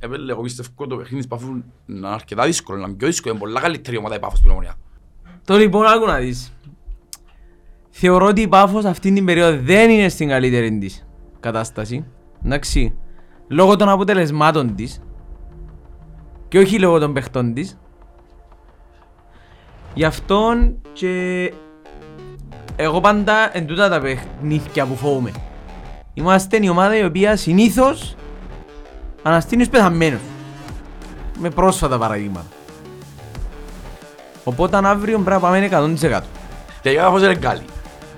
επέλε, εγώ πιστεύω το παιχνίδι της Πάφου να είναι αρκετά δύσκολο, να είναι πιο δύσκολο, είναι πολλά καλύτερη ομάδα η Πάφος στην Ομονία. Το λοιπόν άκου να δεις. Θεωρώ ότι η Πάφος αυτή την περίοδο δεν είναι στην καλύτερη της κατάσταση. Εντάξει. Λόγω των αποτελεσμάτων της και όχι λόγω των παιχτών της. Γι' αυτόν και εγώ πάντα εν τούτα τα παιχνίδια που φοβούμαι. Είμαστε η ομάδα η οποία συνήθως αναστήνει ως πεθαμένος. Με πρόσφατα παραδείγματα. Οπότε αν αύριο πρέπει να πάμε 100%. Και για Πάφος είναι καλή.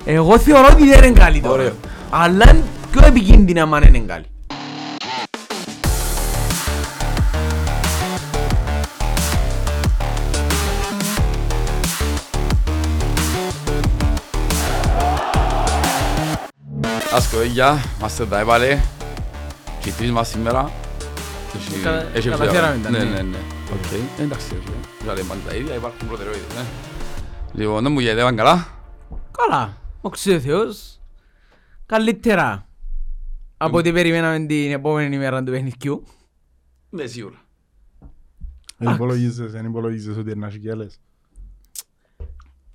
Εγώ θεωρώ ότι δεν είναι καλή τώρα. Ωραίο. Αλλά είναι πιο επικίνδυνα αν είναι καλή. Άσκο, παιδιά, είμαστε τα έβαλε. Και οι τρεις μας σήμερα. Έχει- Κατα- έχει καταφέραμε εξωτερικό. τα, Ναι, ναι. ναι, ναι. Οκ, εντάξει, όχι. Δεν λέμε πάντα τα ίδια, υπάρχουν προτεραιότητες, ναι. Λοιπόν, δεν μου γίνεται, πάνε καλά. Καλά. Όξι ο Θεός. Καλύτερα. Από ό,τι περιμέναμε την επόμενη ημέρα του παιχνιδιού. Ναι, σίγουρα. Δεν υπολογίζεις, δεν υπολογίζεις ότι είναι να έχει και άλλες.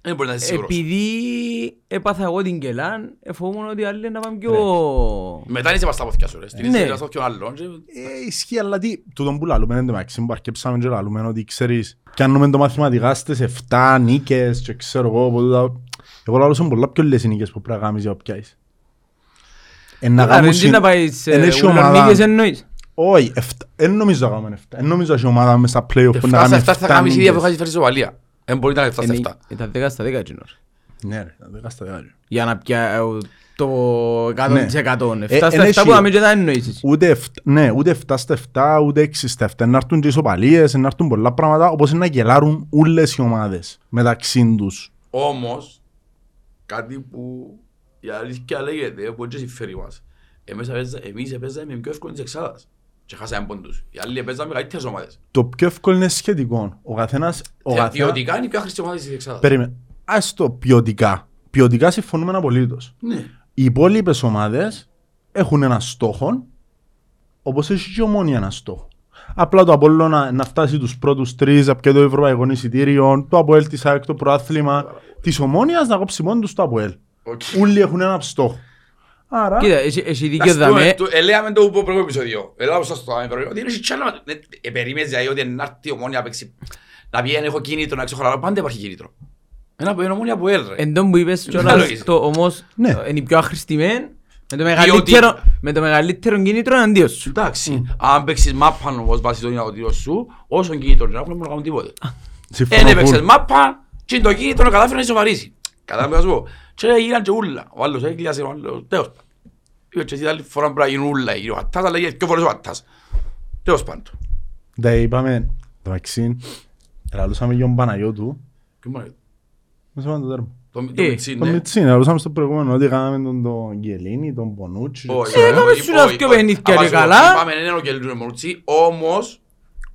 Δεν μπορεί να είσαι σίγουρος. Επειδή έπαθα εγώ την κελάν, εφοβούμουν ότι άλλοι να πάμε πιο... Μετά είσαι πας στα πόθηκια σου, ρε. Στην Ναι. ίδια στα πόθηκια άλλων. και- Ε, ισχύει, αλλά τι, τούτον που λαλούμε είναι το μάξι, που αρκέψαμε και λαλούμε ότι ξέρεις, πιάνουμε το μαθηματικά στις 7 νίκες και ξέρω εγώ, από τούτα. Εγώ λαλώ σε πολλά πιο λες οι νίκες που πρέπει να κάνεις για να πιάσεις. Ε, να Άρα, κάνουν δεν συν- να πάεις σε εν έχει ούλων ομάδα- νίκες εννοείς. Όχι, εφτά- εν νομίζω να κάνουμε 7. Εν νομίζω να έχει ομάδα μες στα play-off που να Εφτά στα κάνει εφτά θα 7 κάνεις ίδια που νίκες. είχες φέρει σοβαλία. Δεν μπορεί να είναι εφτά στα Είναι- εφτά. Ήταν 10 στα 10 εκείνος. Ναι ρε, τα δέκα στα δέκα. Για να πια ε, το 100%. Ναι. 7 Ε, στα εν 7 έχει- που δάμε και δεν εννοείς εσύ. Ούτε, εφτ- ναι, ούτε 7 στα 7, ούτε 6 στα 7. Να έρθουν και ισοπαλίες, να έρθουν πολλά πράγματα, όπως είναι να γελάρουν όλες οι ομάδες μεταξύ τους. Όμως, κάτι που η αλήθεια λέγεται, που έτσι συμφέρει μας. Εμείς έπαιζα- Εμείς παίζαμε με πιο εύκολη της εξάδας. Και χάσαμε πόντους. Οι άλλοι παίζαμε με καλύτερες ομάδες. Το πιο εύκολο είναι σχετικό. Ο καθένας... Ο Ε, καθένας... Ποιοτικά είναι οι πιο χρηστή ομάδες της εξάδας. Περίμενε. Ας το ποιοτικά. Ποιοτικά συμφωνούμε απολύτως. Ναι. Οι υπόλοιπες ομάδες έχουν ένα στόχο, όπως έχει και η Ομόνοια ένα στόχο. Απλά το Απόλλωνα να φτάσει τους πρώτους τρεις, να πιει το ευρωπαϊκό εισιτήριο, το Αποέλ της ΑΕΚ, το πρωτάθλημα της Ομόνοιας να κόψει μόνος τους το Αποέλ. Οκ. Όλοι έχουν ένα στόχο. Άρα, Κοίτα, έχει- έχει δίκιο Ας πούμε, δαμέ. το- Ελέγαμε το προηγούμενο επεισόδιο. Ελάω σας το άμε προηγούμενο. Ότι είναι και άλλα- ε, ε, περίμενες δηλαδή ότι να έρθει η ομόνια να παίξει. Να πει έχω κίνητρο, να ξεχωράρω. Πάντα υπάρχει κίνητρο. Ένα από είναι ομόνια που έλρε. Εν τόν που είπες Καλό κιόλας, είσαι. το όμως Ναι. ε, είναι η πιο αχρηστημένη με το μεγαλύτερο, με το μεγαλύτερο κίνητρο εναντίον σου. Εντάξει, αν παίξεις μάπα όμως βάσει το δυνατοτήριο σου, όσο κίνητρο να έχουν να κάνουν τίποτε. συμφωνώ Εν έπαιξες full. μάπα και το κίνητρο να κατάφερε να ισοβαρίσει. Κατάλαβες να σου πω; Και έγιναν και ούλα. Ο άλλος έκλειασε, ο άλλος τέλος πάντων. Είπε και εσύ άλλη φορά πρέπει να γίνουν ούλα. Ο Αττάς αλλά έγινε δυο φορές ο Αττάς. Τέλος πάντων. Δεν είπαμε, το αξίν, λαλούσαμε για τον Παναγιώτου, Και μόνο- μας είπαμε το τέρμα. Το το Ε, Μιτσί, Το ναι. Μιτσίν, λαλούσαμε στο προηγούμενο ότι κάναμε τον τον Γελίνη, τον Πονούτσι. Όχι, Ε, όχι, έκαμε όχι, σου ένα όχι, δυο όχι. παιχνίδια Άμα και σου καλά. Είπαμε είναι ο Κελτζούνε Μονούτσι, όμως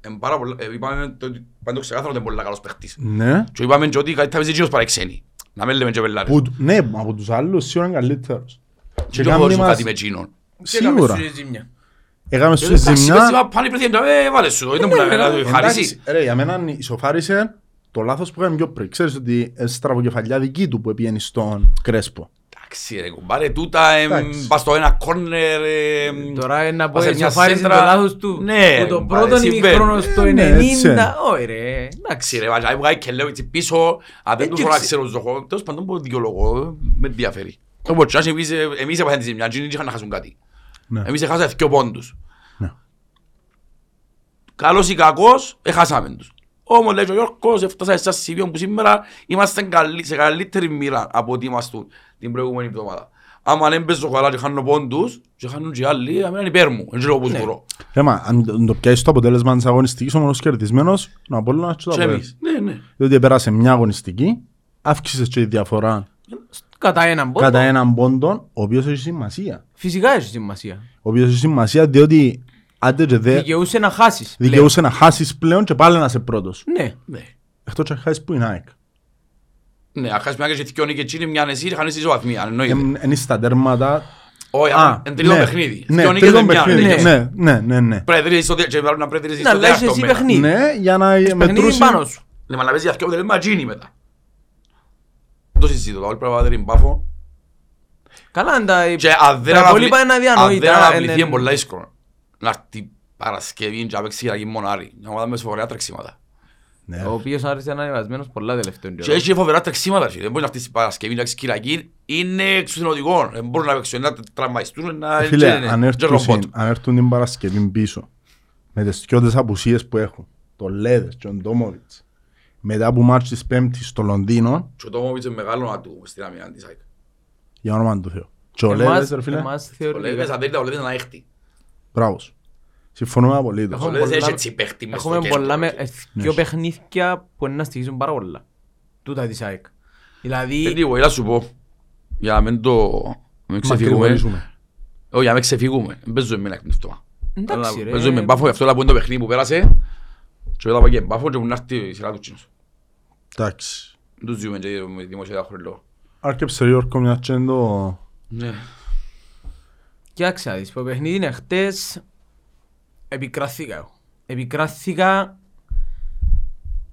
εν πάρα πολλά- ε, είπαμε το ότι πάντα ξεκάθαρο ότι είναι πολύ καλός παίχτης. Ναι. Και είπαμε και ότι καλύτερα παίζει εκείνος παρά οι ξένοι. Να μην λέμε και πελάρες. Που, ναι, από τους άλλους σίγουρα είναι καλύτερος. Και Και δεν κάνει χωρίζουν μας, κάτι με εκείνον. σίγουρα, Και έκαμε σου ζημιά. έκαμε σου Εντάξει, πες ζημιά. τι, πάνε πληθύντα, ε, βάλε σου το, ήταν που να να το χαρίσεις. Εντάξει, ρε, για μένα ισοφάρισε το λάθος που έκανε πιο πριν. Ξέρεις ότι ε, στραβοκεφαλιά δική του που έπιανε στον Κρέσπο. Εντάξει ρε κουμπάρε, τούτα εμ, Εντάξει. πας στο ένα κόρνερ. εμ, Τώρα είναι να πω πας σε μια εσωφάρισε το σέντρα. λάθος του. Ναι, Που το κουμπάρε, πρώτο συμβαίνει. ημίχρονο στο Ε, ναι, έτσι 90. είναι. Όχι ρε. Εντάξει. Εντάξει ρε, βάζα, βγάλει και λέω έτσι πίσω, αν δεν τους Έτσι, φορά έτσι. ξέρω ζωχό, τέλος πάντων που δικαιολογώ, με ενδιαφέρει. Όπως και εμείς, ε, εμείς έπαθαν τη ζημιά, εκείνοι είχαν να χάσουν κάτι. Ναι. Εμείς έχασαμε δυο πόντους. Ναι. Καλός ή κακός, έχασαμε τους. Όμως λέει και ο Γιώργος, έφτασα σε ένα σημείο που σήμερα είμαστε καλύ- σε καλύτερη μοίρα από ό,τι ήμασταν την προηγούμενη εβδομάδα. Άμα δεν παίζω καλά και χάνω πόντους, και χάνουν και οι άλλοι, αμένα είναι υπέρ μου. Δεν ξέρω πώς μπορώ. Ρε, μα, αν το πιάσεις το αποτέλεσμα της αγωνιστικής, ο μόνος κερδισμένος, να μπορεί να το Και Αποέλ. εμείς. Ναι, ναι. Διότι πέρασε μια αγωνιστική, αύξησες και η διαφορά Κατά έναν πόντο. κατά έναν πόντο, ο οποίος έχει σημασία. Φυσικά έχει σημασία. Ο οποίος έχει σημασία διότι άντε και δε Δικαιούσε να χάσεις. δικαιούσε να χάσεις πλέον και πάλι να είσαι πρώτος. Ναι. Ναι. Εκτός και να χάσεις που είναι ΑΕΚ. Ναι, αν χάσεις μια και δυο νίκες εκείνοι, μια εσύ, χάνεις ισοβαθμία, εννοείται. Είναι στα τέρματα, Όχι, Α, άμα είναι τρίτο ναι. παιχνίδι. Ναι, Δύο νίκες τρίτο με μια, παιχνίδι. νίκες. Ναι, ναι, ναι, ναι. Πρέπει να τρίτης στο δέ- και πρέπει να πρέπει να τρίτης Να στο αλλάζεις δεύτερο εσύ μέρα. παιχνίδι. Ναι, για να Παιχνίδι μετρούσει. πάνω σου. Ναι, μα να παίζει αυτό αποτελέσμα τζίνι μετά. Το συζητώ, το άλλο πρέπει να βάλει μπάφο. Καλά, αν τα Και αν δεν τα αναβλη- υπόλοιπα είναι αν αδιανόητα. δεν αναβληθεί είναι- είναι πολλά δύσκολο. Να έρθει Παρασκευή και να παίξει για να γίνει μονάρι. Μια ομάδα με φοβερά τρεξίματα. Ναι. Ο οποίος άρχισε να είναι ανεβασμένος πολλά τελευταίων Και καιρών. έχει φοβερά τρεξίματα. φίλε. Δεν μπορεί να έρθει Παρασκευή να παίξει Κυριακή. Είναι εξουσιονοτικό. Δεν μπορούν να παίξουν, να τραυματιστούν, να... Φίλε, και- αν και έρθουν, ρομπότ. συν- αν έρθουν την Παρασκευή πίσω, με τις δυο απουσίες που έχουν, το Λέδες και ο Ντόμοβιτς, μετά από μάτς της Πέμπτης στο Λονδίνο, Και ο Τόμοβιτς είναι μεγάλο να του στην άμυνα της ΑΕΚ. για όνομα του Θεού. Και ο Εμάς- Λέδες, ρε φίλε, εμάς Ο θεωρητικά- Λέδες αν δεν ήταν ο Λέδες να έχτη. Μπράβος σου. Συμφωνούμε απολύτως. Ο Έχουμε Λέδες πολλά- έχει έτσι παίχτη μες στο Έχουμε κέντρο, πολλά με ρε. ε, δυο παιχνίδια που είναι να στοιχίζουν πάρα πολλά. Τούτα της ΑΕΚ. Δηλαδή, Anyway, να σου πω, για να μην το μην ξεφύγουμε, Μακρηγορήσουμε. όχι, για να μην ξεφύγουμε, δεν παίζουμε με ένα εκνευτόμα. εντάξει ρε. Παίζουμε με μπάφο, γι' αυτό που είναι το παιχνίδι που πέρασε, και μετά πάει και μπάφο και που να έρθει η σειρά του τσίνους. Εντάξει. Δεν τους ζούμε και με δημοσιότητα χωρίς λόγο. Άρκεψε Ριόρκο μια και είναι το... Ναι. Κοίταξε να δεις, το παιχνίδι είναι χτες, επικράθηκα εγώ. Επικράθηκα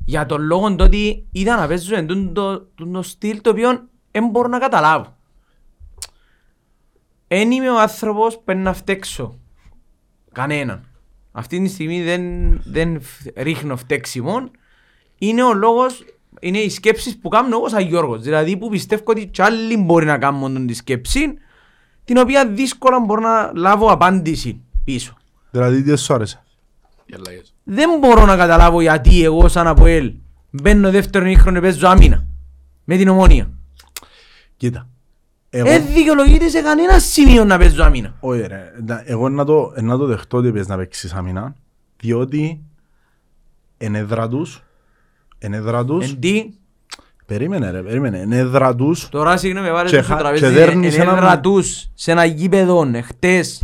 για τον λόγο το ότι είδα να παίζουν τούν το, τούν το στυλ το οποίο δεν μπορώ να καταλάβω. Εν είμαι ο άνθρωπος που είναι να φταίξω κανέναν. Αυτή τη στιγμή δεν, δεν φ- ρίχνω φταίξιμο. Είναι ο λόγος, είναι οι σκέψεις που κάνω εγώ σαν Γιώργος. Δηλαδή που πιστεύω ότι κι άλλοι μπορεί να κάνουν τη σκέψη την οποία δύσκολα μπορώ να λάβω απάντηση πίσω. Δηλαδή τι σου άρεσε; Οι αλλαγές. Δεν μπορώ να καταλάβω γιατί εγώ σαν Αποέλ μπαίνω δεύτερον ήχρονο και παίζω άμυνα με την ομόνια. Κοίτα. Εγώ... Δεν δικαιολογείται σε κανένα σημείο να παίζω άμυνα. Όχι ρε, να- εγώ να το, να το δεχτώ ότι πες να παίξεις άμυνα, διότι εν έδρα τους, εν έδρα τους, Εν τι, περίμενε ρε, περίμενε, εν έδρα τους, τώρα συγγνώμη βάλες Και το στο χα- τραπέζι και δέρνεις εν ένα- έδρα τους σε ένα γήπεδο εχτες.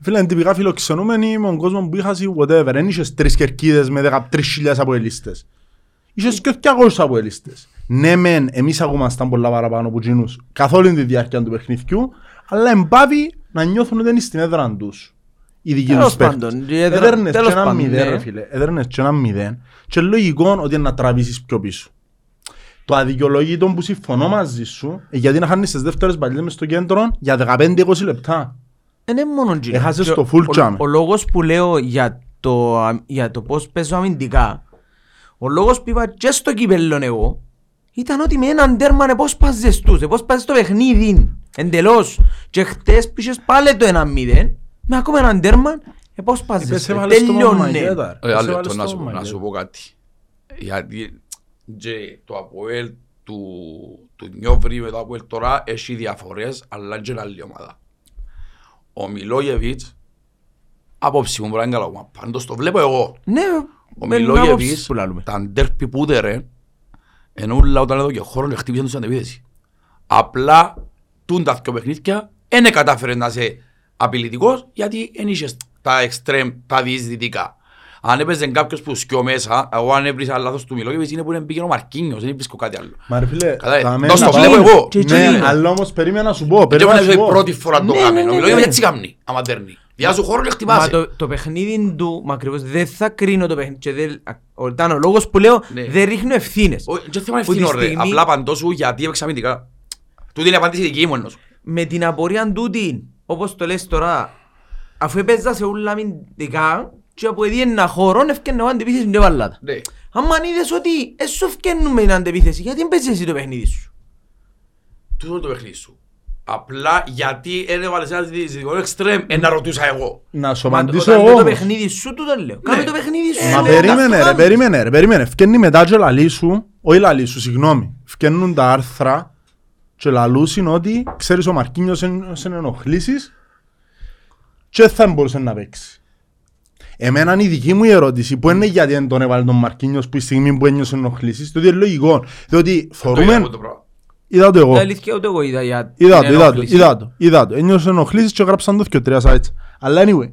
φίλε είναι τυπικά φιλοξενούμενοι με τον κόσμο που είχα whatever, δεν είχες τρεις κερκίδες με 13.000 αποελίστες. Είχες και 200 αποελίστες. Ναι μεν, εμείς ακούμασταν πολλά παραπάνω από εκείνους καθ' όλη τη διάρκεια του παιχνιδιού, αλλά εμπάβει να νιώθουν ότι είναι στην έδρα τους. Οι δικοί Τέλος τους παίχτες. πάντων, η έδρα- Έδερνες και τέλος ένα πάντων, μηδέν ναι. ρε φίλε, έδερνες και ένα μηδέν και λογικό ότι είναι να τραβήσεις πιο πίσω. Το αδικαιολόγητο που συμφωνώ μαζί σου, ε, γιατί να χάνεις τις δεύτερες παλιές μες στο κέντρο για 15-20 λεπτά. Δεν είναι μόνο εκείνο. Έχασες Και το full ο- jam. Ο λόγος που λέω για το, για το πώς παίζω αμυντικά, ο λόγος που είπα και στο κυπέλλον εγώ, ήταν ότι με έναν τέρμα πώς πάζες τους, πώς πάζες το παιχνίδι, εντελώς. Και χτες πήγες πάλι το ένα μηδέν, με ακόμα έναν τέρμα, ε, πώς πάζες, Είπες ε, έβαλες το τελειώνε. μαγέτα. Ε, άλλο Εσύ λεπτό βάλες να το σου, να μαγέτα. σου πω κάτι. Γιατί και το Αποέλ του, του Νιόβρη με το Αποέλ τώρα έχει διαφορές, αλλά και είναι άλλη ομάδα. Ο Μιλόγεβιτς, απόψη μου μπορεί να είναι καλά ομάδα. Πάντως το βλέπω εγώ. Ναι, Ο με την άποψη Μιλόγεβιτς, που λαλούμε. τα ντέρπι που έδερε, ενώ όλα όταν εδώ και χώρο και χτύπησαν τους αντεπίθεση. Απλά, τούν τα δυο παιχνίδια, δεν κατάφερε να είσαι απειλητικός, γιατί δεν είχες τα εξτρέμ, τα διεισδυτικά. Αν έπαιζε κάποιος που σκιώ μέσα, εγώ αν έβρισα λάθος του Μιλόγεβιτς, είναι που είναι πήγαινε ο Μαρκίνιος, δεν βρίσκω κάτι άλλο. Μα ρε φίλε, Καλά, τα το μένα στο πάλι- βλέπω εγώ. Και Ναι, εκείνο. αλλά όμως περίμενα να σου πω, Και περίμενα να είναι σου η πω. πρώτη φορά το Ναι, κάνει. ναι, Ο ναι, Μιλόγεβιτς ναι. έτσι κάνει, άμα δέρνει. Διά σου χώρο και Μα χτυπάσαι. το, το παιχνίδι του, μα ακριβώς, δεν θα κρίνω το παιχνίδι. Και δεν, ο- ήταν ο λόγος που λέω, Ναι. δεν ρίχνω ευθύνες. Όχι, Δεν θέμα Που τη ευθύνο ρε, στιγμή- απλά απαντώ σου γιατί έπαιξα αμυντικά. Τούτη είναι η απάντηση δική μου ενός. με την απορία τούτη, όπως το λες τώρα, αφού έπαιζα σε ούλα αμυντικά και από εδί ένα χώρο, έφτιανε ο αντεπίθεση και βαλάτα. Ναι. Αν είδες ότι έσου φτιάνουν με την αντεπίθεση, γιατί δεν παίζεις εσύ το παιχνίδι σου; Τούτο είναι το παιχνίδι σου. Απλά γιατί δεν έβαλες ένα διεισδυτικό εξτρέμ, ε, να ρωτούσα εγώ. Να σου Μα απαντήσω όταν εγώ λέω το όμως. παιχνίδι σου, τούτο λέω. Κάμε το παιχνίδι σου. Μα λέω, περίμενε να ρε, στο περίμενε ρε, περίμενε. Φκένει μετά και λαλί σου, όχι λαλί σου, συγγνώμη. Φκένουν τα άρθρα και λαλούσιν ότι ξέρεις ο Μαρκίνιος εν- σε ενοχλήσεις και θα μπορούσε να παίξει. Εμένα είναι η δική μου η ερώτηση που είναι γιατί δεν τον έβαλε τον Μαρκίνιος που η στιγμή που ένιωσε ενοχλήσεις, διότι είναι λογικό. Διότι Το είδα θωρούμε, εγώ το πράγμα. είδα το εγώ. Η αλήθεια ούτε εγώ είδα για Είδα την το, είδα το, ενόχληση. είδα το, είδα το. Ένιωσε ενοχλήσεις και γράψαν το και τρία sites. Αλλά anyway,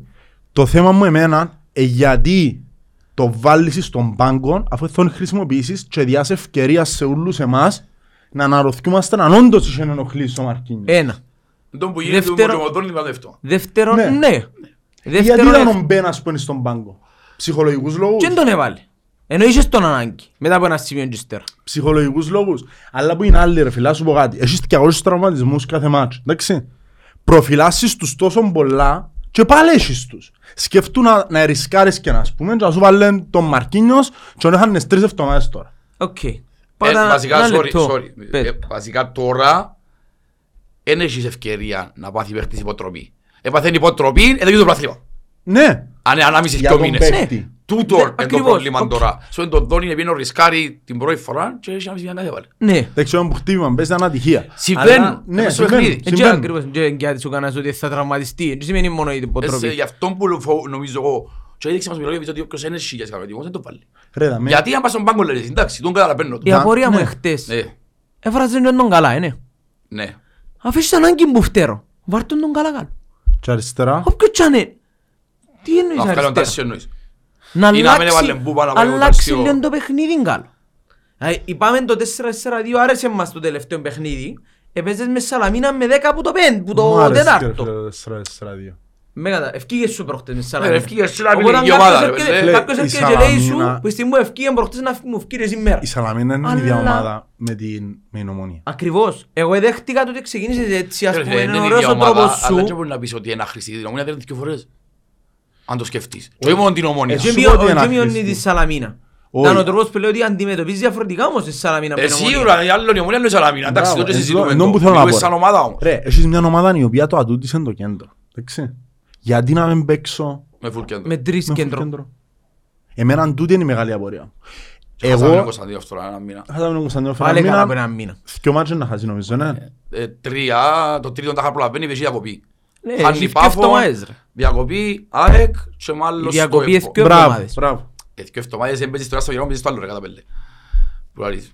το θέμα μου εμένα ε, γιατί το βάλεις στον πάγκο αφού θα τον χρησιμοποιήσεις και διάς ευκαιρίας σε όλους εμάς να αναρωθιούμαστε αν όντως είχε ενοχλήσεις ο Μαρκίνιος. Ένα. Τον που γίνεται του Δεύτερο- Μοτζομοτώνη την δεύτερο. Δεύτερον, Ναι. Ναι. Γιατί Δεύτερον, ήταν ε, ο Μπένας που είναι στον πάγκο; Ψυχολογικούς λόγους; και δεν τον έβαλε; Ενώ είχες τον ανάγκη. Μετά από ένα σημείο και ύστερα. Ψυχολογικούς λόγους. Αλλά που είναι άλλοι ρε φίλα, σου πω κάτι. Έχεις 200 τραυματισμούς κάθε μάτς. Εντάξει. Προφυλάσσεις τους τόσο πολλά και πάλι έχεις τους. Σκεφτού να, να ρισκάρεις και να ας πούμε και να σου βάλουν τον Μαρκίνιος και να είχαν τρεις εβδομάδες τώρα. Οκ. Ε, Πάτα Βασικά, ένα sorry, λεπτό. sorry. Πες. Ε, Βασικά τώρα δεν έχεις ευκαιρία να πάθεις παίχτης υποτροπή. Έπαθεν υποτροπή, εδώ και το πράθλημα. Ναι. Αν είναι ανάμιση Για δυο τον μήνες. παίκτη. Τούτο Ναι, είναι το ακριβώς. πρόβλημα Οκ. τώρα. Στο τον Δόνι είναι πήγαινε ρισκάρει την πρώτη φορά και έχει ανάμιση μήνα κάθε βάλε. Ναι. Δεν ξέρω που χτύπημα, πες ήταν ατυχία. Συμβαίνουν. Αλλά, ναι, Ναι, στο συμβαίνουν. παιχνίδι. Έτσι Συμβαίνουν. ακριβώς. Και γιατί σου κάνας ότι θα τραυματιστεί. Δεν σημαίνει μόνο η Εσύ, υποτροπή. Γι' αυτό που φο- νομίζω εγώ και έδειξε μας μιλόγια ότι όποιος είναι χιλιάς κανονισμός δεν το βάλει. Ρε, δαμε. Γιατί αν πας στον πάγκο λες, εντάξει, τον καταλαβαίνω. Η Να- απορία μου ναι. εχθές. Ναι, Έβραζε τον καλά, ε, ναι. ναι. Αφήσεις ανάγκη που φταίρω. Βάρ' τον τον καλά καλό. Και αριστερά. Όποιο τσάνε. Τι εννοείς αριστερά; Να αλλάξει, είναι λίγο το παιχνίδι καλό. Ε, είπαμε το 4-4-2 άρεσε μας το τελευταίο παιχνίδι. Έπαιζες με Σαλαμίνα με 10 που το 5, που το 4. Ευκήγες σου προχτές μες Ναι, Σαλαμίνα. ευκήγες σου να Οπότε μην αν είναι η ομάδα, κάποιος ρε, έρχεται- παιδί. κάποιος Η έρχεται και λέει σου, Σαλαμίνα- που στη μου ευκήγεν προχτές να μου ευκήγες σήμερα. Η Σαλαμίνα είναι η ίδια Αλλά- ομάδα με την με την Ομόνια. Ακριβώς. Εγώ δέχτηκα το ότι ξεκίνησες έτσι, ας Ρε, πούμε, δεν είναι είναι η ωραίος ίδια ο ομάδα, τρόπος Αλλά σου. δεν μπορεί να πεις ότι είναι άχρηστη. Την ομόνια δεν είναι δύο φορές. Αν το σκεφτείς. Και όχι μόνο την ομόνια. Εσύ- Και σου μειώ- πω ότι είναι και μειώνεις άχρηστη. τη Σαλαμίνα. Όχι. Ήταν ο τρόπος που λέει ότι αντιμετωπίζει διαφορετικά όμως τη Σαλαμίνα με Ε, την Ομόνια. σίγουρα, η άλλη είναι η ομόνια, άλλο η Σαλαμίνα. Εντάξει, Μπράβο, τότε εν συζητούμε τω- εν τω το. που θέλω να Μιλούμε πω, σαν ρε. ομάδα όμως. Ρε, έχεις μια ομάδα η οποία το ατούτης είναι το κέντρο. Εντάξει. Γιατί να μην παίξω Με full κέντρο. Με τρεις με full κέντρο. κέντρο. Εμένα τούτη είναι η μεγάλη απορία. Και χάσαμε τον Εγώ... Κωνσταντίνο αυτό, ένα μήνα. Θα δούμε Κωνσταντίνο Πάλι καλά από Φεραμίνα. ένα μήνα. Δυο μάτσες να χάσει νομίζω, ναι. Ε, Τρία, το τρίτο τα είχα προλαβαίνει, βεσί διακοπή. Ναι, Χάνει έχει Πάφο, και εβδομάδες, ρε. Διακοπή, ΑΕΚ και μάλλον Η διακοπή στο έχει ΕΠΟ. και Μπράβο, εβδομάδες. μπράβο. Ε, και εβδομάδες δεν παίζεις τώρα στο γερό, παίζεις στο άλλο ρε κατά πέλε. Που λαλείς.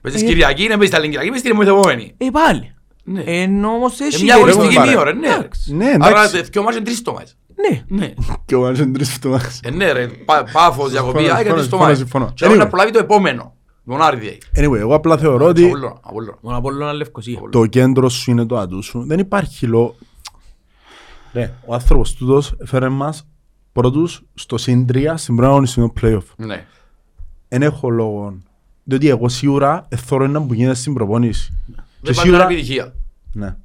Παίζεις Ε. Κυριακή, δεν παίζεις τα άλλη Κυριακή, παίζεις την επόμενη. Ε, πάλι. Ναι. Ενώ όμως Ε, έχει Μια και- αγωνιστική πάρε. μία ώρα, ναι. Εντάξει. Ναι, Άρα εντάξει. τε- δυο μάτς είναι τρεις εβδομάδες. Ναι. Ναι. Και ο μάτσες είναι τρεις εβδομάδες. Ε, ναι ρε, Πά- Πάφος, διακοπή, Συμφωνώ, ΑΕΚ και τρεις συμφωνώ, εβδομάδες. συμφωνώ. Και έχω να Anyway. προλάβει το επόμενο. Μονάρι διέει. Anyway, εγώ απλά θεωρώ ότι Απόλλωνα, Απόλλωνα. Μόνο από όλο Λευκοσία. το κέντρο σου είναι το ατού σου. Δεν υπάρχει λόγο. Ρε, ο άνθρωπος τούτος έφερε μας πρώτους στο συν 3 στην πρώτη αγωνιστική του play-off. Ναι. Εν έχω λόγο. Διότι εγώ σίγουρα εθώρω ένα που γίνεται στην προπόνηση. Δεν πάει να είναι επιτυχία. Ναι.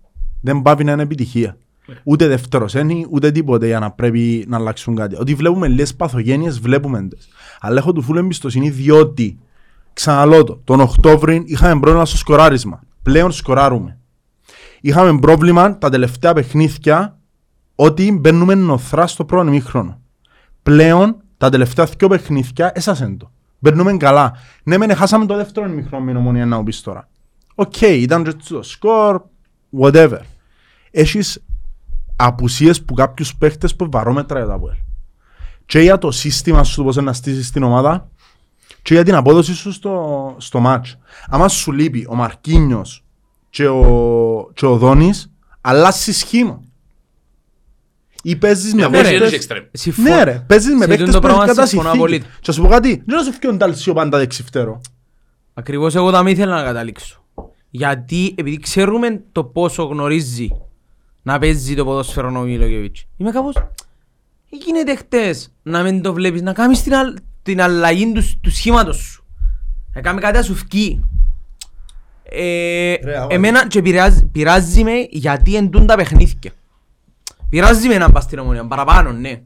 Δεν πάει να είναι επιτυχία. Ούτε δεύτερος ένι, ούτε τίποτε για να πρέπει να αλλάξουν κάτι. Ότι βλέπουμε λες παθογένειες, βλέπουμε τες. Αλλά έχω του φούλου εμπιστοσύνη διότι, ξαναλώ το, τον Οκτώβρη είχαμε πρόβλημα στο σκοράρισμα. Πλέον σκοράρουμε. Είχαμε πρόβλημα τα τελευταία παιχνίδια ότι μπαίνουμε νοθρά στο πρώτο ημίχρονο. Πλέον τα τελευταία δύο παιχνίδια έσασαν το. Μπαίνουμε καλά. Ναι, μεν χάσαμε το δεύτερο ημίχρονο με νομονία να μου πεις τώρα. Οκ, ήταν και το σκορ, whatever. Έχεις απουσίες που κάποιους παίχτες που βαρόμετρα για τα ΑΠΟΕΛ. Και για το σύστημα σου πώς να στήσεις την ομάδα και για την απόδοση σου στο, στο μάτς. Άμα σου λείπει ο Μαρκίνιος και ο, και ο Δόνης, αλλάσεις σχήμα. Ή παίζεις με Μια Ναι, βόση ρε. είναι παίχτες... εξτρέμ. Συμφωνώ. Ναι ρε, παίζεις με Σε παίχτες τούτο που πράγμα έχουν κατά συμφωνώ συνθήκη. απολύτως. Και να σου πω κάτι, δεν να σου φύγει ο Νταλσίο πάντα δεξιφτέρο. Ακριβώς εγώ τα μην ήθελα να καταλήξω. Γιατί επειδή ξέρουμε το πόσο γνωρίζει να παίζει το ποδόσφαιρο ο Μιλόγεβιτς. Είμαι κάπως... «Ε, Γίνεται χτες να μην το βλέπεις, να κάνεις την, αλ... την αλλαγή του, του σχήματος σου. Να κάνεις κάτι να σου φκεί. Ε, Ρε, αγόρι. εμένα και πειράζει, πειράζεις με γιατί εντούν τα παιχνίδια. Πειράζεις με να πας στην ομονία, παραπάνω, ναι.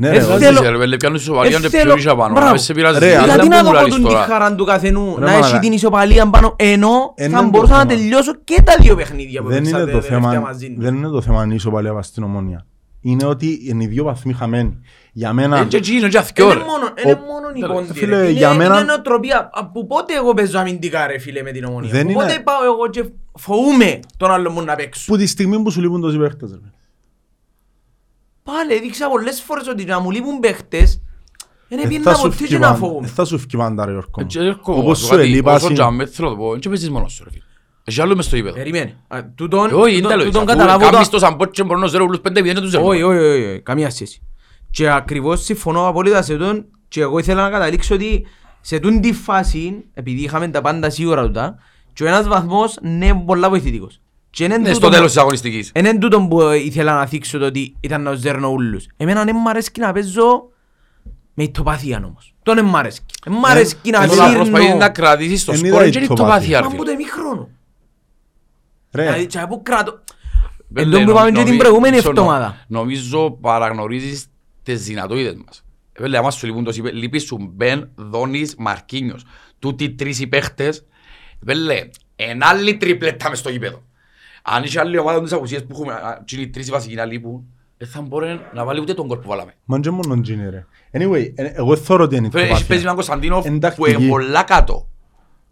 Ναι Ε, ρε, θέλω- εγώ- Βάζεις, ρε, βέλε, πιάνουν ισοπαλία, Ε, είναι θέλω- πιο ίσια πάνω. μπράβο. Να σε πειράζει. Ρε, Αλλά αλλά Γιατί δεν να μου δω λαλείς τον τη τώρα. χαρά του καθενού, Ρε, να μαλάκα. έχει την ισοπαλία πάνω, ενώ Εν θα είναι το μπορούσα να θέμα. τελειώσω και τα δύο παιχνίδια που δεν παίξα είναι τα το τελευταία θέμα, μαζί του. δεν είναι το θέμα αν είσαι παλιά βάση στην ομόνια. Είναι ότι είναι οι δύο βαθμοί χαμένοι. Για μένα, Είναι και εκεί, είναι και αθκιό, Είναι ρε. μόνο, είναι Ο- μόνο η Τέλος. πόντη, Φίλε, ρε. Είναι, για μένα- είναι νοοτροπία. Από πότε εγώ παίζω αμυντικά ρε φίλε με την ομονία. Δεν Από είναι- Πότε πάω εγώ και φοβούμαι τον άλλο μου να παίξω. που τη στιγμή που σου λείπουν τόσοι παίχτες. ρε. Πάλι έδειξα πολλές φορές ότι να μου λείπουν παίχτες. Δεν Ε, έπαιρνα θα σου ποτέ φκει και να πάντα- φοβούμαι. ε, Θα σου φκει πάντα ρε Γιώργο. Έτσι, έρχομαι, Όπως σου σου κάτι, ελείπα όσο συν- τζάμε, θέλω να το πω, δεν παίζεις μόνος σου, ρε φίλε. Έχει άλλο μες στο γήπεδο. Περιμένε. Α, Τούτον, Ε, Όχι, είναι τούτον- τέλος. τούτον Αφού καταλάβω το- κάνεις το σαμπότσιο μπορώ να ζέρω ούλους πέντε επειδή είναι τους ζέρω. Όχι, όχι, όχι, όχι, καμία σχέση. Και ακριβώς συμφωνώ απόλυτα σε τον και εγώ ήθελα να καταλήξω ότι σε τούν τη φάση, επειδή είχαμε τα πάντα σίγουρα τούτα, και ο ένας βαθμός ναι πολλά βοηθητικός. Και είναι Ναι, τούτο στο που- τέλος της αγωνιστικής. Εν είναι τούτο που ήθελα να θίξω το ότι ήταν να ζέρνω ούλους. Εμένα δεν μ' αρέσκει να παίζω με ηττοπαθία όμως. Τον δεν μ' αρέσκει. Δεν μ' αρέσκει να ε, Τώρα προσπαθείς σύρνω. να κρατήσεις το Εν σκορ είδα και είναι το ηττοπάθεια. πάθεια, ρε Μα από φίλε. το ημίχρονο. Ρε, Δηλαδή, και από κρατώ. Μπέλε, Εν τω που νομι- είπαμε και την νομι- προηγούμενη νομίζω- εβδομάδα. Νομίζω παραγνωρίζεις τις δυνατότητες μας. Μπέλε, άμα σου λείπουν τόσοι παί- λείπεις σου Μπεν, Δόνης, Μαρκίνιος. Τούτοι οι τρεις οι παίχτες. Μπέλε, εν άλλη τριπλέτα μες στο γήπεδο. Αν είχε άλλη ομάδα τις απουσίες που έχουμε, α, και οι τρεις οι βασικοί να λείπουν, δεν θα μπορεί να βάλει ούτε τον κόλ που βάλαμε. Μα και μόνο τζίνι ρε. Anyway, ε, εγώ θεωρώ ότι είναι Φέρε, έχει παίζει ηττοπάθεια. έναν Κωνσταντίνοφ Εντάξει, που είναι γη. πολλά κάτω.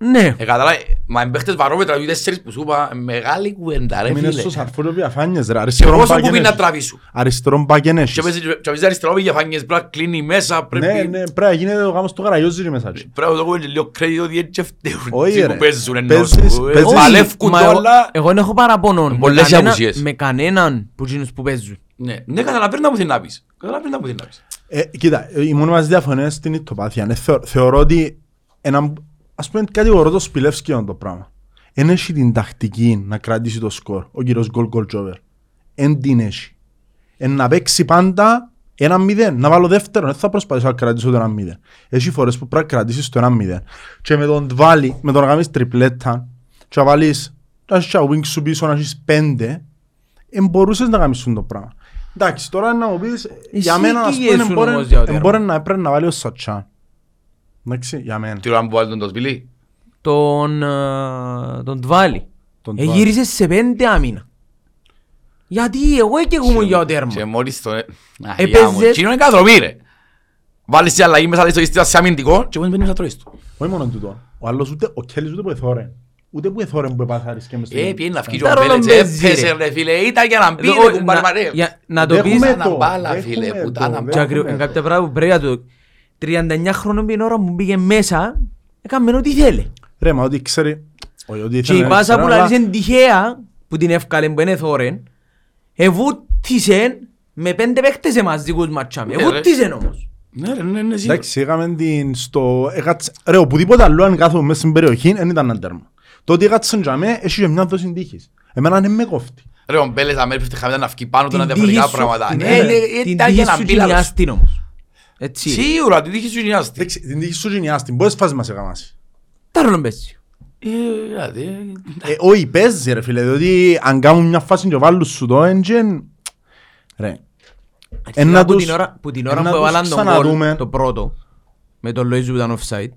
Ναι. Ε, κατάλαβε, μα οι παίχτες βαρόμετρα, οι τέσσερις που σου είπα, μεγάλη κουβέντα ρε Έμεινε φίλε. στο σαρφό και διαφάνειες ρε. Και Αριστερόν πόσο μπακ κουμπί εν να έχεις. τραβήσουν. Αριστερόν μπακ εν Και έχεις. παίζει- και παίζει αριστερό για φάνιες, πρέπει να κλείνει μέσα, πρέπει... Ναι, ναι, πρέπει να γίνεται ο γάμος του Καραγιώζη μέσα. εκεί. Πρέπει να δώσουμε και λίγο κρέδιτο ότι έτσι φταίουν. Όχι, Τι ρε. που παίζουν ενώ Παίζεις- σου, ε, παίζεις- Παλεύκουν Μα το, εγώ- αλλά... Εγώ δεν έχω παραπονό με Πολλές οι κανένα- απουσίες. με κανέναν που εκείνους που παίζουν. Ναι, ναι, καταλαβαίνω που θέλει να πεις. Καταλαβαίνω που θέλει να πεις. Ε, Κοίτα, η μόνη μας διαφωνία είναι στην ηττοπάθεια. Ναι, θεω- Θεωρώ ότι ένα, ας πούμε κατηγορώ το Σπιλεύσκι για το πράγμα. Εν έχει την τακτική να κρατήσει το σκορ, ο κύριος Γκολ Γκολτζόβερ. Εν την έχει. Εν να παίξει πάντα ένα μηδέν. Να βάλω δεύτερο, δεν θα προσπαθήσω να κρατήσω το ένα μηδέν. Έχει φορές που πρέπει να κρατήσεις το ένα μηδέν. Και με τον βάλει, με τον να κάνεις τριπλέτα και να βάλεις να έχεις και wing σου πίσω να έχεις πέντε, εν μπορούσες να κάνεις το πράγμα. Εντάξει, τώρα να μου πεις, για Εσύ μένα τι ας πούμε ήσουν εμπόρε- όμως για ο τέρμα. εμπόρε να έπρεπε να βάλει ο Σατσάν. Εντάξει, για μένα. Τι ώρα που βάλει τον τος σπιλί. Τον, ε, τον Τβάλι. Τον Ε, Τβάλι. γύρισε σε πέντε άμυνα. Γιατί εγώ έκαιγομαι για ο τέρμα. Και μόλις το... Έπαιζε- Τι είναι καθρομή ρε. Βάλεις τη αλλαγή μέσα στο ιστήρα σε αμυντικό και μόλις μπαίνεις να τρώεις του. Όχι μόνο τούτο. Ο άλλος ούτε, ο Κέλλης ούτε που εθώρε. Ούτε που εθώρε που επάθαρες και μες Ε, πιένει να φύγει Τα ο ρόλο Μπέλετς, παίζεις, έπαιζε ρε. ρε φίλε, ήταν για να μπει Εδώ, ρε ο- κουμπάρμαρε. να- για- Να το πεις, Δέχομαι Σαν να το, μπάλα, δέχομαι φίλε, που το, τα να- δέχομαι. και ακρι- εν κάποια πράγματα που πρέπει να το... 39 χρόνων την ώρα μου μπήκε μέσα, έκαμε ό,τι θέλει. Ρε, μα ότι ξέρει... όχι, ότι Και ήθελε η να πάσα ξέρω, που αλλά- λαλείς είναι τυχαία, που την εύκαλε που είναι θόρεν, εβούτησε με πέντε παίχτες εμάς δικούς ματσάμε. Ναι, ρε. Εβούτησε όμως. Ναι ρε, ναι, ναι, σίγουρα. Εντάξει, είχαμε την στο... έκατσε- Ρε, οπουδήποτε άλλο αν κάθομαι μέσα στην περιοχή, δεν ήταν ένα τέρμα. Το ότι έκατσαν για μέ, έχει και μια δόση τύχης. Εμένα δεν με κόφτει. Ρε, ο Μπέλετς αν έπρεπε χαμηλά να φκεί πάνω του Την είναι τύχη διαφορετικά σου- πράγματα. την- Ε, ναι, ε, την ήταν τύχη για να σου μπει λάθος. Γενιάς την όμως. Έτσι. Σίγουρα, την τύχη σου γενιάστη. Εντάξει, την τύχη σου γενιάς την, πόσες φάσεις μας έκανας. Τα ρόλο παίζει. Ε, δηλαδή, Ε, όχι, παίζει ρε φίλε, διότι αν κάνουν μια φάση και βάλουν σου το engine, ρε, Αρχικά Ένα που τους- την ώρα, που την ώρα ένα που τους έβαλαν τον ξαναδούμε. γκολ, το πρώτο, με τον Λοίζου που ήταν offside,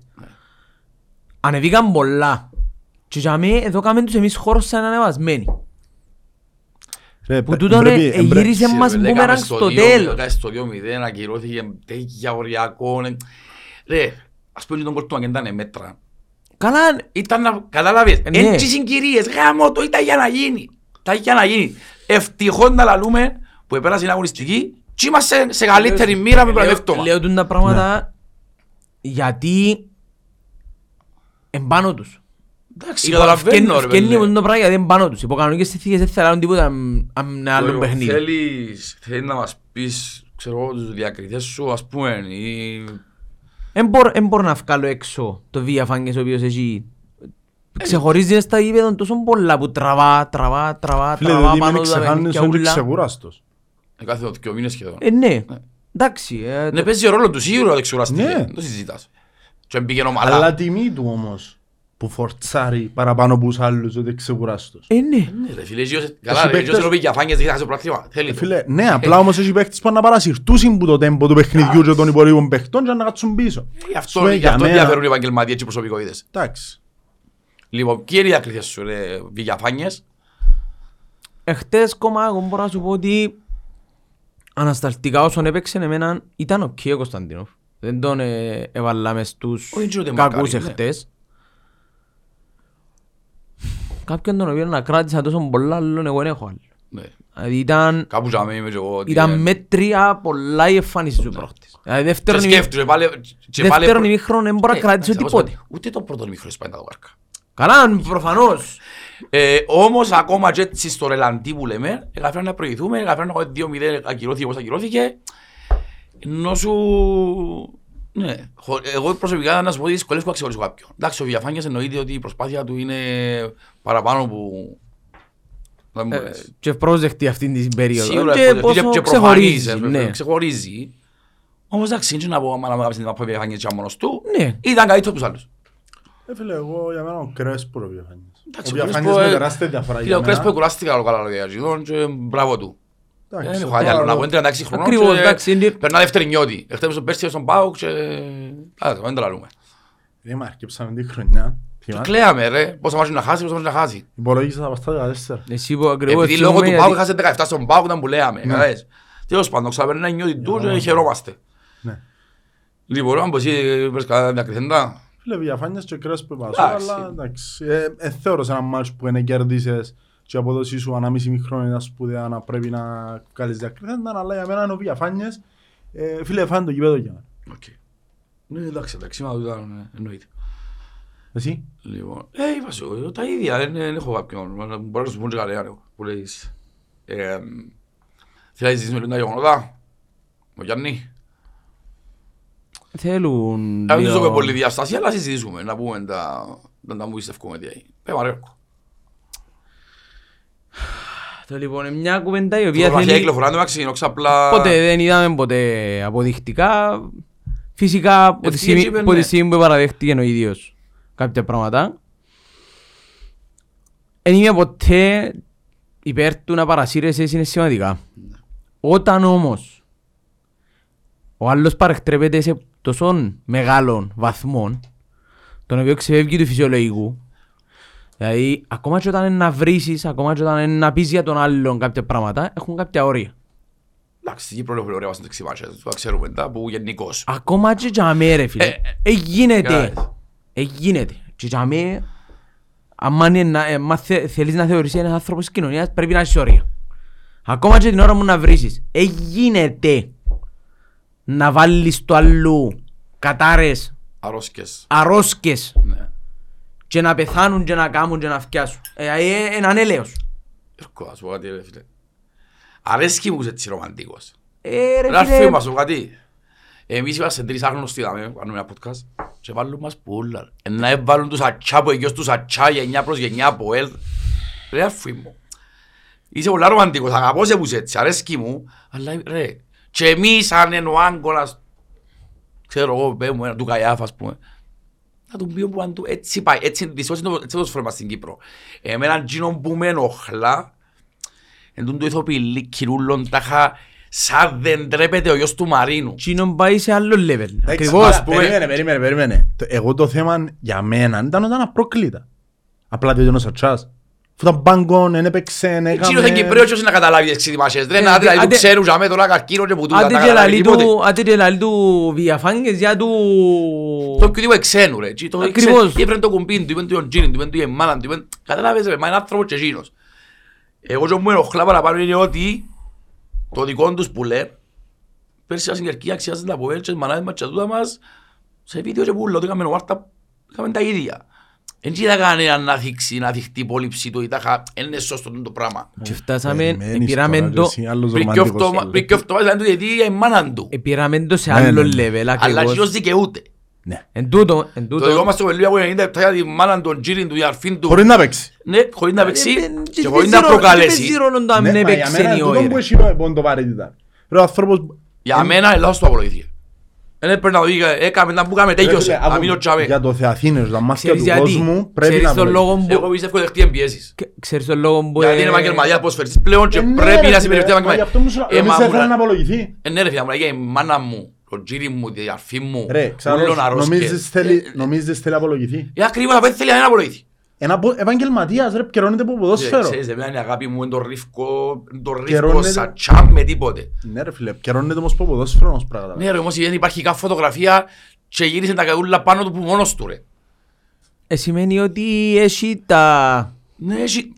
ανεβήκαν πολλά. Και για μέ, εδώ κάμε τους εμείς χώρο σαν ανεβασμένοι. Ρε, Που πε- τούτον πρέπει- ε, εμπρέ- γύρισε Ρε, μας λέγαμε μπούμερανγκ στο στο δύο- τέλος. λέγαμε Στο 2-0 ακυρώθηκε τέτοια οριακό. ε. Ρε, ας πούμε τον κόλ του Αγκέντα είναι μέτρα. Καλά, Ήταν να καταλάβεις, Ε, ναι. έτσι συγκυρίες, γάμο το ήταν για να γίνει. Ήταν για να γίνει. Ευτυχώς να λαλούμε που επέρασε η αγωνιστική και είμαστε σε καλύτερη μοίρα με λέω- προδεύτωμα. λέω τούν τα πράγματα γιατί εμπάνω τους. Εντάξει, καταλαβαίνω ρε Ευκαινεί παιδί. μου το πράγμα γιατί εμπάνω τους. Υπό κανονικές συνθήκες δεν θα λάβουν τίποτα αν- αν είναι άλλο Τώρα, παιχνίδι. Θέλεις, θέλεις να μας πεις, ξέρω εγώ, τους διακριτές σου, ας πούμε, ή... Εν μπορώ- εν μπορώ να βγάλω έξω το Βιαφάνγκες ο οποίος έχει ξεχωρίζει στα γήπεδα τόσο πολλά που τραβά, τραβά, τραβά, Φίλε, τραβά διότι πάνω μην του τα ξεχάνεις παιχνίδια ότι ούλα. ξεκουράστος. Ε, Κάθε δύο μήνες σχεδόν. Ε, ναι. Εντάξει. ε, Ναι, το- παίζει ρόλο του σίγουρα δεν ξεκουραστήκε. Ναι. Δεν το συζητάς. Και μπήκε Αλλά ομαλά. τιμή του όμως, που φορτσάρει παραπάνω από τους άλλους ότι ξεκουράστος. Ε, ναι. Ναι, ρε φίλε, έτσι όσο- καλά, Έχει ρε, έτσι όσο παίκτες- πει για φάνιες δεν χάσει το πρακτήμα. Θέλει Ε, το. Φίλε, ναι, απλά όμως έχει παίκτες που να παρασυρτούσουν που το τέμπο του παιχνιδιού και των υπολείπων παίκτων και να κάτσουν πίσω. Γι' αυτό, Σου, γι' για αυτό μένα- ενδιαφέρουν οι επαγγελματίες και οι προσωπικότητες. Εντάξει. Λοιπόν, ποιοι είναι οι διακριτές σου, ρε, Βηγιαφάνιες. Εχθές κόμμα εγώ μπορώ να σου πω ότι ανασταλτικά όσον έπαιξε εμένα ήταν οκ ο Κωνσταντίνοφ. Δεν τον ε, έβαλα μες στους Όχι, δεν τον κακούς μακάρι, ναι. εχθές. Κάποιον τον οποίο να κράτησα τόσο πολλά άλλον εγώ δεν έχω άλλο. Ναι. Δηλαδή ήταν, Κάπου τζάμε είμαι και εγώ. ότι, ήταν ε, μέτρια πολλά η εμφάνιση του πρώτης. Δηλαδή Και δεύτερον ημί- σκέφτομαι, πάλι- και πάλι- δεύτερον ημίχρονο δεν μπορώ να Ε, κρατήσω εντάξει, τίποτε. Ούτε το πρώτο μικρό σπάει τα βάρκα. Καλά, προφανώς. Ε, όμως ακόμα και έτσι στο ρελαντί που λέμε, καταφέραμε να προηγηθούμε, καταφέραμε να 2-0 ακυρώθηκε όπως ακυρώθηκε. Ενώ σου... Ναι, χω- εγώ προσωπικά να σου πω τις δυσκολίες που αξιολογήσω κάποιον. Εντάξει, ο Βιαφάνιας εννοείται ότι η προσπάθεια του είναι παραπάνω που... Δεν μου ε, αρέσει. και πρόσδεκτη αυτήν την περίοδο. Σίγουρα Και ευπρόσδεκτη πόσο και ξεχωρίζει. προφανής, ε, Ναι. ξεχωρίζει. Όμως εντάξει, είναι να πω, άμα να μου την μάπα διαφάνεια και μόνος του, Ναι. ήταν καλύτερο από τους άλλους. Ε, φίλε, εγώ για μένα ο Κρέσπο ο Διαφάνειας. Εντάξει, Ο ο Διαφάνειας Κρέσπο, με ε, τεράστια διαφορά Φίλε, για ο Κρέσπο μένα. κουράστηκα ο καλά λόγια για και μπράβο του. Εντάξει, Δεν έχω τώρα κάτι άλλο να ο- πω, είναι 36 χρονών Ακριβώς, και εντάξει, είναι- περνά δεύτερη νιώτη. Εχθές τον πέρσι στον Πάουκ και... Α, δεν τραλούμε. Ρε, μα αρκέψαμε τη χρονιά. Και Θυμάσαι. κλαίαμε ρε, πόσα μάτια να χάσει, πόσα μάτια να χάσει. Υπολογίσα τα παστά 14. Εσύ που ακριβώς Επειδή λόγω θυμούμαι του γιατί- Πάουκ έχασε 17 στον Πάουκ ήταν που λέμε. κατάλαβες. Τέλος πάντων, ξαπερνά η νιώτη του και χαιρόμαστε. Ναι. Λοιπόν, αν πω εσύ βρες κανένα διακριθέντα. Φίλε, Διαφάνειας και Κρέσπο είπα σου, Εντάξει. αλλά εντάξει. Ε, ε, θεωρώ σε ένα μάτς που είναι κέρδισες και η απόδοση σου ανάμιση μικρόν ήταν σπουδαία να πρέπει να κάνεις διακριθέντα, αλλά για μένα είναι ο Διαφάνειας. Ε, Φίλε, φάνε το γήπεδο για μένα. Οκ. Ναι, εντάξει, εντάξει, μα ήταν ε, εννοείται. Εσύ; Λοιπόν, ε, είπα σου, τα ίδια, δεν δεν έχω κάποιον. αλλά Μπορώ να σου πω και κανέναν εγώ, που λέεις. ε, Θέλεις να συζητήσουμε λίγο τα γεγονότα, ο Γιάννη; Θέλουν Να μην λίγο- δούμε πολύ διαστάση, αλλά συζητήσουμε, να πούμε τα... να τα μου πιστεύουμε τι έγινε. Πέ Μαρέκο. Το λοιπόν, μια κουβέντα η οποία Φωτογραφία θέλει... κυκλοφορά, το μεταξύ, είναι ξαπλά... Ποτέ δεν είδαμε ποτέ αποδεικτικά. Φυσικά από τη Ευθύες στιγμή, είπε, από τη ναι. στιγμή που παραδέχτηκε ο ίδιος κάποια πράγματα. Δεν είμαι ποτέ υπέρ του να παρασύρεσαι συναισθηματικά. Όταν όμως ο άλλος παρεκτρέπεται σε τόσο μεγάλων βαθμών τον οποίο ξεφεύγει του φυσιολογικού δηλαδή ακόμα και όταν είναι να βρήσεις, ακόμα και όταν είναι να πεις για τον άλλον κάποια πράγματα έχουν κάποια όρια. Εντάξει, στην Κύπρο είναι ωραία στην δεξιμάσια, το ξέρουμε τα, που γενικώς. Ακόμα και για μέ ρε φίλε. Ε, ε, Ε, γίνεται. κατάλαβες. Ε, γίνεται. Και για μέ, άμα είναι να- ε, μα θε- θέλεις να θεωρήσεις ένας άνθρωπος της κοινωνίας, πρέπει να έχεις όρια. Ακόμα και την ώρα μου να βρίσεις. Ε, γίνεται να βάλεις το αλλού κατάρες, Αρρώσκες. αρρώσκες Ναι. Και να πεθάνουν και να κάμουν και να φτιάσουν. Ε, ε, έναν έλεος. Έρχω, να σου πω κάτι ρε φίλε. Αρέσκει μου έτσι ρομαντικός. Ε, ρε Ρε αρφή φίλε, μας, σου πω κάτι. Εμείς είμαστε τρεις άγνωστοι, δάμε, κάνουμε ένα podcast και βάλουν μας πουλά. Ε, Να έβαλουν τους ατσά που εγγυώς τους ατσά γενιά προς γενιά από ελ. Ρε αρφή μου. Είσαι πολλά ρομαντικός, αγαπώ σε που είσαι έτσι, αρέσκει μου. Αλλά ρε, και εμείς αν είναι ο άγκολας, ξέρω εγώ, πέ μου, ένα του Καϊάφα, ας πούμε. Να του πει όπου αν του έτσι πάει, έτσι δυστυχώς είναι το- έτσι το σφρέμα στην Κύπρο. Εμένα εκείνο που με ενοχλά, εν τούτο ηθοποιηλή κυρούλων τάχα σαν δεν τρέπεται ο γιος του Μαρίνου. Τσίνον πάει σε άλλο level. Εντάξει, Ακριβώς. ας, Περίμενε, περίμενε, περίμενε. Το- Εγώ το θέμα για μένα ήταν όταν απρόκλητα. Απλά διότι είναι ο Σατσάς. Αφού ήταν μπάγκον, δεν έπαιξε, δεν Εκείνος είναι έκαμε... Κυπρέος και να καταλάβει τις ξεδιμασίες. Ρε, Ε, να δηλαδή που άντε- ξέρουν για μέ τώρα καρκίνο και που τούτα, Άντε τα και καταλάβει λαλεί τίποτε. του, άντε και λαλεί του διαφάνηκες για του... Το οποιοδήποτε ξένου ρε. Και το Ακριβώς. ξέ- και έπαιρνε το κουμπίν του, είπεν του τον τζίνιν του, είπεν του η μάνα του, είπεν... Καταλάβες ρε, μα είναι άνθρωπος και εκείνος. Εγώ και μου ενοχλά παραπάνω είναι ότι το δικό τους που λένε πέρσι στην Κερκία αξιάζουν τα ποβέλ και τις μανάδες μας και τούτα μας σε βίντεο και πουλό, το είχαμε νοβάρτα, είχαμε τα ίδια. Εν είδα κανένα να δείξει, να δειχτεί υπόλοιψη του ή τάχα, είναι σωστό το πράγμα. Και φτάσαμε, Περιμένεις πήραμε τώρα, το, εσύ, άλλος Πριν και ρομαντικός αυτό- άλλος. πριν και αυτό ήταν του γιατί η μάνα του. πήραμε το σε Ναι, άλλο ναι, ναι. level Αλλά ακριβώς. εκείνος δικαιούται. Ναι. Εν τούτο, εν Το δικό τούτο, μας το βελίο από 90 λεπτά για τη μάνα του, τον τζίριν του, η αρφήν του. Χωρίς να παίξει. Ναι, χωρίς να παίξει Ε, και δεν χωρίς να παίζει ρόλο- προκαλέσει. δεν παίζει ρόλο το αν Ναι, είναι μα για παίξει μένα ή τούτο όχι, που ρε. έχει πο- πόντο βαρύτητα. Ρε, ο άνθρωπος... Για μένα Ελλάδος το απολογήθηκε. Δεν έπαιρνα το δίκαιο, έκαμε τα που κάμε, Ρε, τέλειωσε. φίλε, άκου, Να μείνω τσάμε. Για το Θεαθήνες, τα μάτια Ξέρεις του γιατί, κόσμου πρέπει ξέρεις να τον βλέπει. λόγο που, Εγώ πιστεύω ότι δεχτεί εμπιέσεις. και- ξέρεις τον λόγο που, Γιατί ε, είναι επαγγελματίας ποδοσφαιριστής πλέον και Ε, ναι, πρέπει ρε, να φίλε, συμπεριφθεί μα Γι' αυτό μου σου λέω, Ε, εμείς μα δεν μου θέλουμε να λέ- απολογηθεί. Ε, ναι ρε φίλε, μου λέγε η μάνα μου, το τζίρι μου, η αρφή μου, Ρε, ξέρω, ούλον αρρώσκες. νομίζεις θέλει- νομίζεις θέλει να απολογηθεί; Ε, ακριβώς, απ' θέλει να απολογηθεί. Ένα πο- επαγγελματίας, ρε, καιρώνεται από Ε, ποδόσφαιρο. Ξέρεις, εμένα είναι η αγάπη μου, είναι το ρίφκο, είναι το ρίφκο Καιρώνεται- σαν τσάμπ με τίποτε. Ναι, ρε, φίλε, καιρώνεται όμως από ποδόσφαιρο όμως πράγματα. Ναι ρε, όμως δεν υπάρχει καν φωτογραφία και γύρισε τα καδούλα πάνω του που μόνος του ρε. ε, σημαίνει ότι έχει τα... Ναι, έχει...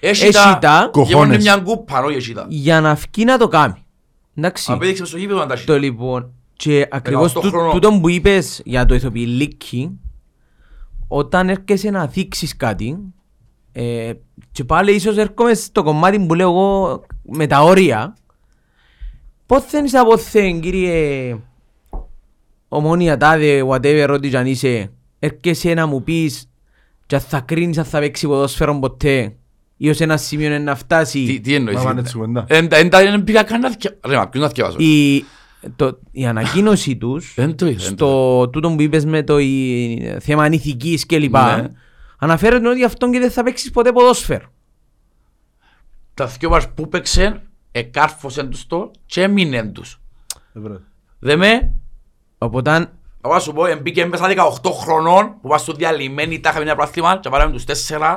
Έχει Έχει τα... τα- Γεμώνει Κοχώνες. μια κούπα, όχι έχει τα. για να φκεί να το κάνει. Εντάξει. Απέδειξε στο γήπεδο να τα έχει. Το λοιπόν, και ακριβώς 18 τού- χρονών. τούτο που είπες για το ηθοποιηλίκι, όταν έρχεσαι να δείξεις κάτι, ε, και πάλι ίσως έρχομαι στο κομμάτι που λέω εγώ με τα όρια, πότε είσαι από θεν, κύριε ομόνια τάδε, whatever, ό,τι κι αν είσαι, έρχεσαι να μου πεις και αν θα κρίνεις αν θα παίξει ποδόσφαιρο ποτέ, ή ως ένα σημείο είναι να Τι, φτάσει; Τι εννοείς; Μα πάνε έτσι κουβέντα. Εν τα- εν τα- εν πήγα καν να θυκε- Ρε, μα ποιος να θυκευάσω. η, το, η ανακοίνωση τους Δεν το είδα. δεν το στο τούτο που είπες με το η, θέμα ηθικής κλπ. Ναι. Αναφέρεται ότι αυτόν και δεν θα παίξεις ποτέ ποδόσφαιρο. Τα δυο μας που παίξαν, εκάρφωσαν τους το και έμειναν τους. Ε, βρε. Δε με, Οπότε αν εγώ να σου πω, εμπήκε μέσα 18 χρονών που μας στο διαλυμένοι τα είχαμε ένα πράθλημα και πάραμε τους 4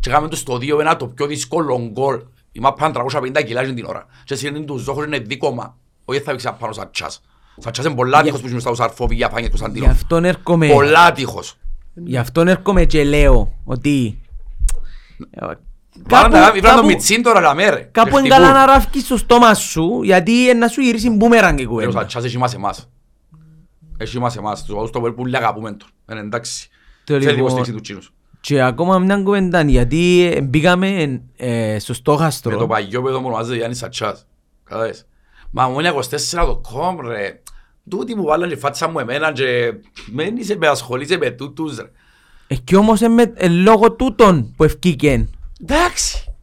και κάναμε τους το 2 ένα το πιο δύσκολο γκολ. Είμαι πάνω 350 κιλά την ώρα. Και συνέντην τους ζώχος είναι δίκομα. Όχι θα παίξει πάνω σαν τσάς. Σαν τσάς είναι πολλά τείχος που είναι στους αρφόβοι για πάνια γι' Κωνσταντίνο. αυτόν έρχομαι, Πολλά τείχος. γι' αυτόν έρχομαι και λέω ότι Βάλαν τα- κάπου, Ήβραν το κάπου, μιτσίν τώρα να μέρε. κάπου είναι καλά να ράφκεις στο στόμα σου γιατί ε, να σου γυρίσει μπούμεραν η Ρε, ο κουβέντα. Σατσάς έχει μας εμάς. Έχει μας εμάς. Τους οδούς στο Βέλ που λέει αγαπούμε τον. Είναι εντάξει. Το Θέλει λοιπόν- υποστήριξη του Τσίνους. Και ακόμα μια κουβέντα γιατί ε, μπήκαμε ε, στο Με το στόχαστρο. παγιό παιδό μου ονομάζεται Γιάννης Σατσάς. Κατάλαβες. Μα μου είναι 24.com ρε. Τούτοι που βάλαν η φάτσα μου εμένα και μένει σε με ασχολείσαι με τούτους ρε. Ε, και όμως ε, με, ε, λόγω τούτων που ευκήκεν. Εντάξει.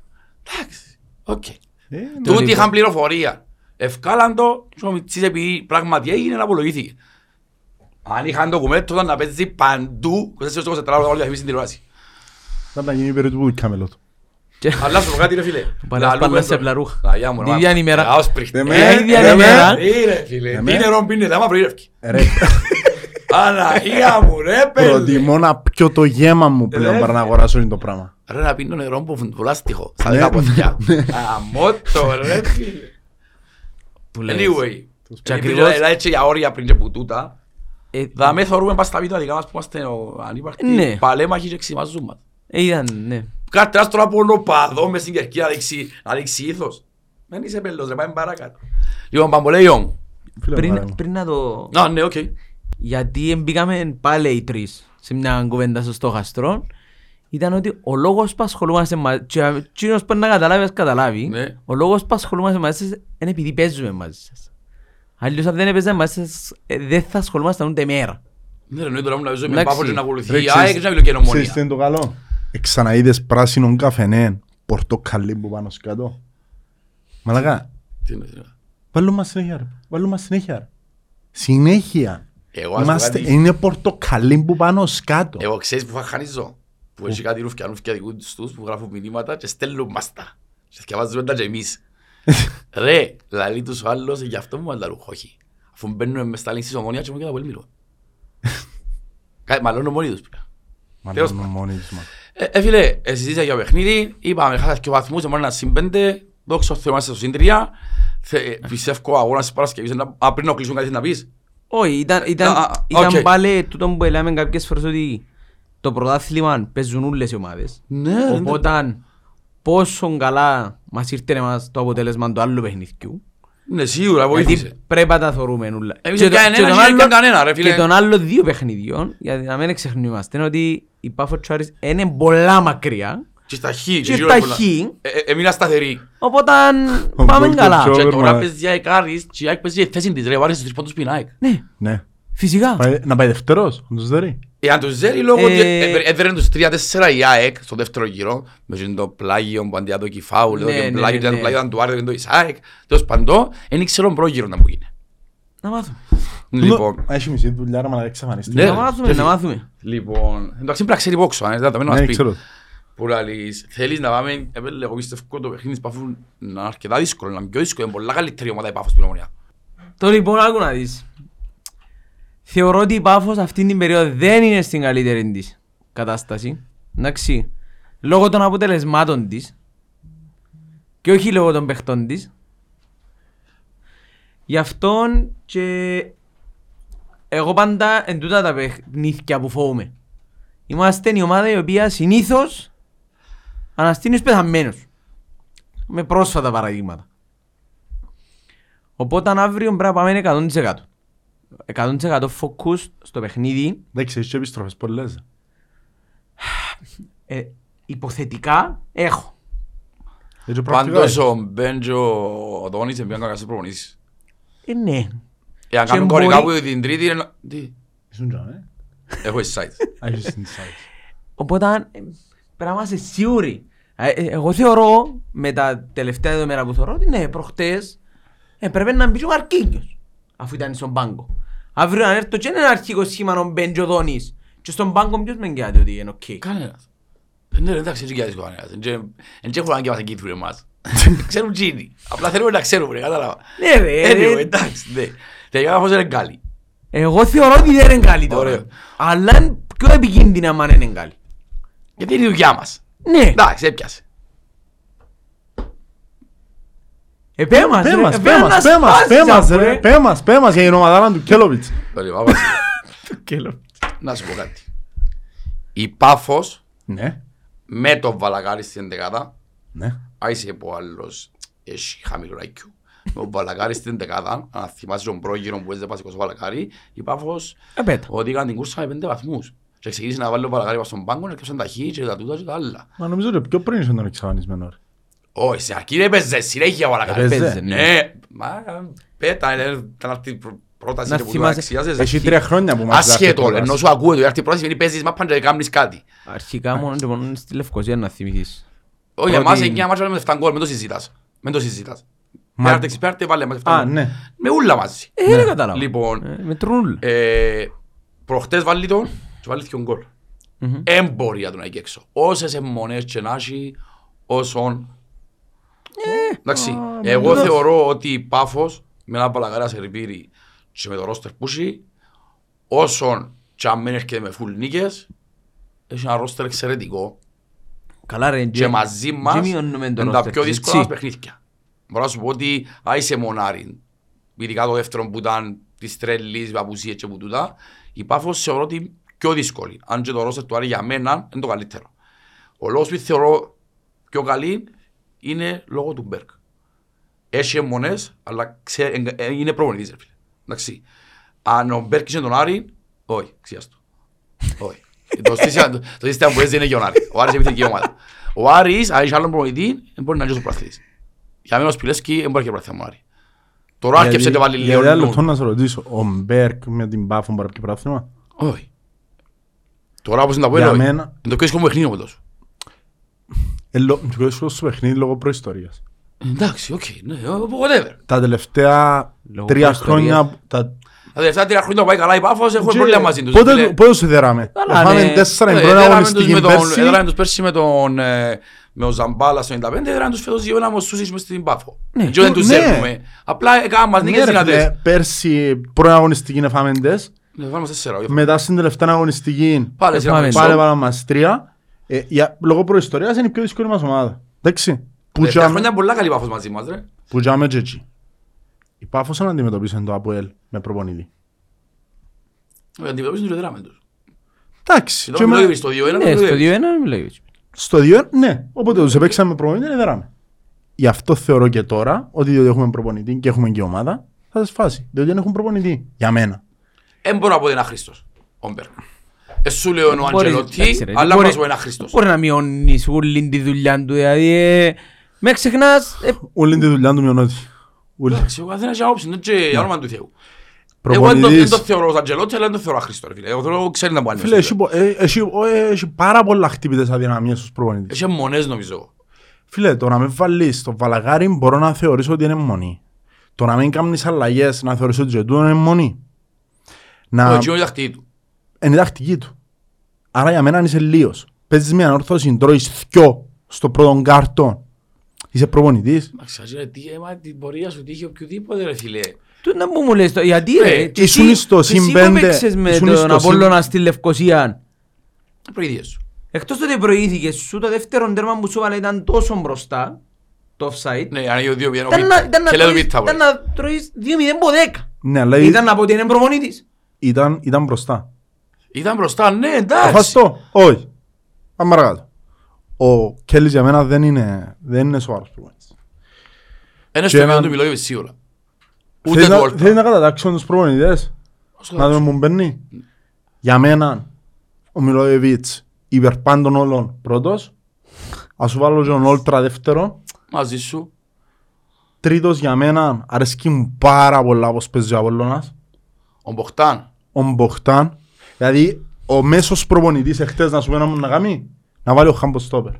Εντάξει. Οκ. Ε, Τούτοι λοιπόν. είχαν πληροφορία. Ευκάλαν το και ο Μιτσής επειδή πράγματι έγινε να απολογήθηκε. Αν είχαν ντοκουμέντο ήταν να παίζει παντού 24 ώρα όλη αυτή στην τηλεόραση. Θα να γίνει περίπου που κάμελο του. Και- Αλλά σου πω κάτι ρε φίλε. Παλάς Λαλούμε παλάς σε το- πλαρούχα. Λαγιά μου, Την ρε, ίδια μα- ημέρα. Λαός πρίχτη. Δε με, Ε, η ίδια ε, ημέρα. με. Ε, ρε φίλε, Ε, τι με. νερό πίνετε, άμα πρωί Ρε, Αναγία μου ρε παιδί. προτιμώ να πιω το γέμα μου πλέον Ρε. παρά να αγοράσω είναι το πράγμα. Ρε να πίνω νερό που βουλάστιχο, στα Ναι. δικά ποδιά. Αμότο ρε φίλε. Που λες. Anyway, Και επειδή ακριβώς- λέει έτσι για όρια πριν και που τούτα, Ε, δάμε θωρούμε πας στα βίντεο δικά μας που είμαστε ο- ανύπαρκτοι, Ναι. παλέμαχοι και ξυμάζουν μας. ε, Ήταν, ναι. Κάτι ένας τώρα από ολοπαδό μες στην κερκίδα να δείξει- να δείξει ήθος. Δεν είσαι πέλος ρε, πάμε παρακάτω. Λοιπόν, Παμπολέιον. Φίλε μου, Πριν, παρά μου. πριν να το... Να, ναι, οκ. Γιατί μπήκαμε πάλι οι τρεις σε μια κουβέντα στο στόχαστρο ήταν ότι ο λόγος που ασχολούμαστε μαζί και εκείνος που να καταλάβεις, ας καταλάβεις Ναι. ο λόγος που ασχολούμαστε μαζί σας είναι επειδή παίζουμε μαζί σας. Αλλιώς αν δεν έπαιζαμε μαζί σας ε, δεν θα ασχολούμασταν ούτε μέρα. Ναι, ρε, ναι, τώρα μου να ζω με Εντάξει. πάφο και να Ρε, ακολουθεί η ξέρεις- ΑΕΚ και να μιλώ και Ξέρεις νομονία. τι είναι το καλό; Εξαναείδες πράσινον καφενέ, πορτοκαλί που πάνω σκάτω. Μαλακά, Τι είναι, τι είναι. βάλουμε μας συνέχεια ρε. Βάλουμε μας συνέχεια ρε. Συνέχεια. Εγώ, ας πω Είμαστε, κάτι. είναι πορτοκαλί που πάνω σκάτω. Εγώ ξέρεις που θα χανίζω. Που έχει κάτι ρούφια, ρούφια δικούς τους που γράφουν μηνύματα και στέλνουν μας τα. Και θυκευάζουμε τα και εμείς. Ρε, λαλεί τους ο άλλος, γι' αυτό μου βάλει τα ρούχα, όχι. Αφού μπαίνουμε μες στα λύσεις ομόνια και μου και τα πολύ μιλώ. Κάτι μάλλον μόνοι τους πια. Μα Τέλος μόνο μόνοι τους, μα. Ε, ε, φίλε, ε, συζήτησα για παιχνίδι, είπαμε χάσας και βαθμούς, μόνο ένα συμπέντε, δόξα τω Θεώ είμαστε στο σύντρια. Θε- ε, Πιστεύω ο αγώνας της Παρασκευής, είναι να- α, πριν να κλείσουν κάτι να πεις. Όχι, ήταν, ήταν, Α, α, ήταν οκ. πάλι τούτο που λέμε κάποιες φορές ότι το πρωτάθλημα παίζουν όλες οι ομάδες. Ναι, Οπότε πόσο καλά μας ήρθε εμάς το αποτέλεσμα του άλλου παιχνιδιού. Ναι, σίγουρα βοήθησε. Γιατί πρέπει να τα θωρούμε όλα. Εμείς Και δεν το- κάνουμε και ένα, τον και δεν άλλο- κάνουμε κανένα, ρε φίλε. Και των άλλων δύο παιχνιδιών, γιατί να μην ξεχνούμαστε, είναι ότι η Πάφο Τσάρις είναι πολλά μακριά. Και στα χ. Και γύρω στα πολλά. χ. Ε, ε, Έμεινα σταθερή. Οπότε Ο πάμε Γκολ καλά. Κοτσό. Και Over, τώρα μα. παίζει η ΑΕΚ Άρης και η ΑΕΚ παίζει η θέση της ρε, βάρει στους τρεις πριν ΑΕΚ. Ναι, Ναι. Φυσικά. Πάει- Να πάει δευτερός, να τους δέρει. Εάν τους ζέρει λόγω Ε, ότι ε, έδεραν τους 3-4 η ΑΕΚ στο δεύτερο γύρο με το πλάγιο που αντιά το Κιφάουλ, Ναι, το ναι, πλάγιο ναι, ήταν ναι. το πλάγιο ήταν του Άρη, ήταν το Ισάεκ, τέλος παντό, δεν ήξεραν πρόγυρο να μου γίνει. Να μάθουμε. Λοιπόν, Μα, Έχει μισή δουλειά, αλλά εξαφανιστεί. Ναι, Να ρε, μάθουμε, και να φι- μάθουμε. λοιπόν, εντάξει πρέπει να ξέρει πόξο, αν δεν το να μας Ναι, πει. ξέρω. Που λαλείς, θέλεις να πάμε, ε, εγώ πιστεύω το παιχνίδι της Πάφου να είναι αρκετά δύσκολο, να είναι πιο δύσκολο, είναι πολλά καλύτερη ομάδα η Πάφος στην Ομονία. Το λοιπόν, άκου να δεις. Θεωρώ ότι η Πάφος αυτή την περίοδο δεν είναι στην καλύτερη της κατάσταση. Εντάξει. Λόγω των αποτελεσμάτων της και όχι λόγω των παιχτών της. Γι' αυτόν και εγώ πάντα εν τούτα τα παιχνίδια που φοβούμαι. Είμαστε η ομάδα η οποία συνήθως αναστήνει ως πεθαμένος. Με πρόσφατα παραδείγματα. Οπότε αν αύριο πρέπει να πάμε 100%. 100% focus στο παιχνίδι. Εντάξει, έχεις και επιστροφές πολλές. Ε, υποθετικά έχω. Έτσι πρακτικά Πάντως έχεις. ο Μπεν και ο Δόνης εμπιάν κακάς προπονήσεις. Ε, ναι. Εάν Και κάνουν μπορεί- κορικά που την τρίτη είναι... να- Τι, Ήσουν τζάμε, έχω insight. ε. Έχεις insight. Οπότε αν, ε, πρέπει να είμαστε σίγουροι Ε, ε, Εγώ θεωρώ, με τα τελευταία δεδομένα που θεωρώ, ότι ναι, προχτές έπρεπε να μπει και ο Μαρκίνιος, αφού ήταν στον πάγκο. Αύριο αν έρθω και ένα αρχικό σχήμα ο Μπεντζοδόνης και στον πάγκο ποιος με εγγυάται ότι είναι οκ. Κανένας. Ναι, εντάξει, έτσι κοιτάζεις κανένας. Δεν έχουν ανάγκη να μας Κύπρου εμάς. Ξέρουν τζίνι. Απλά θέλουμε να ξέρουμε, κατάλαβα. Ναι ρε, Anyway, ρε, εντάξει, ναι. Τελικά πώς είναι καλή. εγώ θεωρώ ότι δεν είναι καλή τώρα. Ωραίο. Αλλά είναι πιο επικίνδυνα αν είναι καλή. Γιατί είναι η δουλειά μας. Ναι, Εντάξει, έπιασε. επέμας, Πέ ρε, μας, πέ επέμας μας, να πέ μας, σπάσεις, πέ μας, αφού, ρε, πέ μας, πέ μας για την ομαδάρα του Κέλοβιτς. Λοιπόν, Βάβαση, Να σου πω κάτι. Η Πάφος Ναι, με τον Βαλακάρη στην δεκάδα, ναι. άισε που άλλος έχει χαμηλό IQ. Με τον Βαλακάρη στην δεκάδα, αν θυμάσαι τον πρόγυρο που έζε πάσικος ο Βαλακάρη, η Πάφος Ε, πέτα. ότι έκανε την κούρσα με πέντε βαθμούς. Και ξεκίνησε να βάλει ο Βαλακάρη πας στον πάγκο, έρχεσαν τα χ και τα τούτα και τα άλλα. Μα νομίζω ότι πιο πριν είσαι τον εξαφανισμένο. Ρε. Όχι, σε αρχή δεν έπαιζε συνέχεια ο Βαλακάρη. Έπαιζε, Παίζε, ναι. Ναι, μα πέτα, ε, ήταν αυτή η πρό- πρόταση Να και που του θυμάσαι- αξιάζεσαι. Έχει τρία χρόνια που μας Ασχέτω, δάχτηκε ενώ σου ακούω ότι έρθει η πρόταση, παίζεις μάπαν και κάνεις κάτι. Αρχικά μόνο και μόνο στη Λευκοσία να θυμηθείς. Όχι, Πρώτη- εμάς εννιά μάτια με 7 γκολ, μην το συζητάς. Μην το συζητάς. Μα- Πέρατε εξυπέρτε, βάλε μας 7 Α, γκολ. ναι. Με ούλα μαζί. Ε, δεν κατάλαβα. Λοιπόν, Ε, Με τρούλ. ε, προχτές βάλει τον και βάλει δυο γκολ. Μμμ. Εν μπορεί να τον εκεί έξω. Όσες αιμονές και να έχει, όσον... Εντάξει, εγώ θεωρώ ότι η Πάφος με ένα παλαγάρα σε ρηπήρι και με το ρόστερ που έχει, όσον και αν μην έρχεται με φουλ νίκες, έχει ένα ρόστερ εξαιρετικό Καλά ρε. και μαζί μας μειώνουμε το είναι τα roster, πιο έτσι. δύσκολα μας παιχνίδια. Μπορώ να σου πω ότι άισε μονάρι, ειδικά το δεύτερο που ήταν της τρελής, παπουσίες και που τούτα, η Πάφος θεωρώ ότι πιο δύσκολη. Αν και το ρόστερ του Άρη για μένα είναι το καλύτερο. Ο λόγος που θεωρώ πιο καλή είναι λόγω του Μπέρκ. Έχει αιμονές, αλλά ξέ, εγγ- ε, είναι προπονητής. ρε φίλε. Εντάξει. Αν ο Μπέρκ είχε τον Άρη, όχι, ξιάστο. Όχι. Το σύστημα- το σύστημα που έζησε είναι και ο Άρης. Ο Άρης είναι εθνική ομάδα. Ο Άρης, αν έχει άλλον προπονητή, δεν μπορεί να είναι και ο πραθλής. Για μένα ο Σπιλέσκι δεν μπορεί να έχει πράθυμα ο Άρη. Τώρα άρκεψε Γιατί- και βάλει γιατί ένα λίγο λεπτό να σε ρωτήσω, ο Μπέρκ με την Πάφο μπορεί να πιει πράθυμα. Όχι. Τώρα όπως είναι τα Για πέλα, μένα- είναι το πιο δύσκολο παιχνίδι μου τόσο. Ε, λο- πιο δύσκολο στο παιχνίδι λόγω προϊστορίας. Εντάξει, οκ, ναι, whatever. Τα τελευταία Λόγω τρία προϊστορίας. χρόνια... τα- Τα τελευταία τρία χρόνια που πάει καλά η Πάφος έχουμε Και- πρόβλημα μαζί τους. Πότε- φίλε. Πότε σου δεράμε. Καλά, Φάμε ναι. τέσσερα Ε, η πρώτη έδραμε τους αγωνιστική με τον- πέρσι. έδραμε τους πέρσι με τον ε, με ο Ζαμπάλα στο 95, έδραμε τους φέτος δύο ένα μοσούσεις μες στην Πάφο. Ναι. Και δεν τους Ναι. δέρνουμε. Απλά έκαναν μας Ναι, νίκες ρε φίλε, δυνατές. Πέρσι πρώτη αγωνιστική είναι φάμε τες. Ναι, βάλουμε τέσσερα, όχι. Μετά στην τελευταία αγωνιστική Πάλι Ε, σειρά πάμε. με πάλι σο. βάλαμε μας τρία. Ε, για- Λόγω προϊστορίας είναι η πιο δύσκολη μας ομάδα. Εντάξει. Που Τελευταία τζάμε- χρόνια είναι πολλά καλή Πάφος μαζί μας, ρε. Που τζάμε και έτσι. Η Πάφος να αντιμετωπίσουν το ΑΠΟΕΛ με προπονητή. Ε, Αντιμετωπίζουν τους δράμε τους. Εντάξει. Το και με- Μιλόγεβιτς στο 2-1, Ναι, το στο Μιλόγεβιτς. 2-1 μιλάει. Στο 2, ναι. Οπότε τους επέξαμε με προπονητή, δεν δράμε. Γι' αυτό θεωρώ και τώρα ότι διότι έχουμε προπονητή και έχουμε και ομάδα, θα σας φάσει. Διότι δεν έχουν προπονητή. Για μένα. Εν μπορώ να πω ότι είναι άχρηστος. Ο Μπέρκ. Ε, σου λέω είναι ο Μπορεί- Αντζελότη, εντάξει, ρε, αλλά μπορεί- μας πω είναι άχρηστος. Μπορεί να μειώνεις όλη τη δουλειά του, δηλαδή... ε, Με ξεχνάς... ε, Όλη τη δουλειά του μειονότη. Όλη. Εντάξει, ο καθένας έχει άποψη, είναι και Ναι. για όνομα του Θεού. Εγώ δεν το- δεν Προπονητής. το θεωρώ ως Αντζελότη, αλλά δεν το θεωρώ άχρηστο, ρε φίλε. Εγώ θεωρώ ξέρει να μπορεί να Φίλε, έχει, πο- ε, έχει, ο, ε, έχει πάρα πολλά χτύπητες αδυναμίες στους προπονητές. Έχει μονές νομίζω. Φίλε, το να με βάλεις το βαλαγάρι μπορώ να θεωρήσω ότι είναι μονή. Το να μην κάνεις αλλαγές να θεωρήσω ότι και τούτο είναι μονή. Να... Το εκείνο είναι η τακτική του. Είναι η τακτική του. Άρα για μένα είσαι λίος. Παίζεις μια ανόρθωση, τρώεις θκιο στο πρώτο κάρτο. Είσαι προπονητής. Εντάξει, ας είναι τι έμα την πορεία σου τύχει οποιοδήποτε ρε φίλε. Του να μου μου λες το, γιατί Ε, ρε, και ήσουν εσύ- στο και εσύ που συμπέντε- έπαιξες με ήσουν τον στο Απόλλωνα στη Λευκοσία. Προειδίες σου. Εκτός ότι προηγήθηκες σου, το δεύτερο τέρμα που σου έβαλε ήταν τόσο μπροστά, το offside. Ναι, αν είναι δύο πιένω Ήταν να- ήταν να Και λέω το τρώεις- πίτα ήταν να τρώεις 2-0 από 10. Ναι, αλλά Ήταν να πω ότι είναι προπονητής. ήταν, ήταν μπροστά. Ήταν μπροστά, ναι, Θα εντάξει. φας το. Όχι. Πάμε παρακάτω. Ο Κέλλης για μένα δεν είναι, δεν είναι σοβαρός προπονητής. Είναι Και στο έναν- μείον του Μιλόγεβιτς σίγουρα. Ούτε Θέλει του να- Όλτα. Θέλει να κατατάξουν τους προπονητές. Όσο Να δούμε μου μπαίνει. Για μένα, ο Μιλόεβιτς υπερπάντων όλων πρώτος. Ας σου βάλω και τον Όλτρα δεύτερο. Μαζί σου. Τρίτος για μένα, αρέσκει μου πάρα πολλά πως παίζει ο Απόλλωνας. Ο Μποχτάν. Ο Μποχτάν. Δηλαδή, ο μέσος προπονητής εχθές να σου πει να μου να κάνει, να βάλει ο Χάμπος Στόπερ.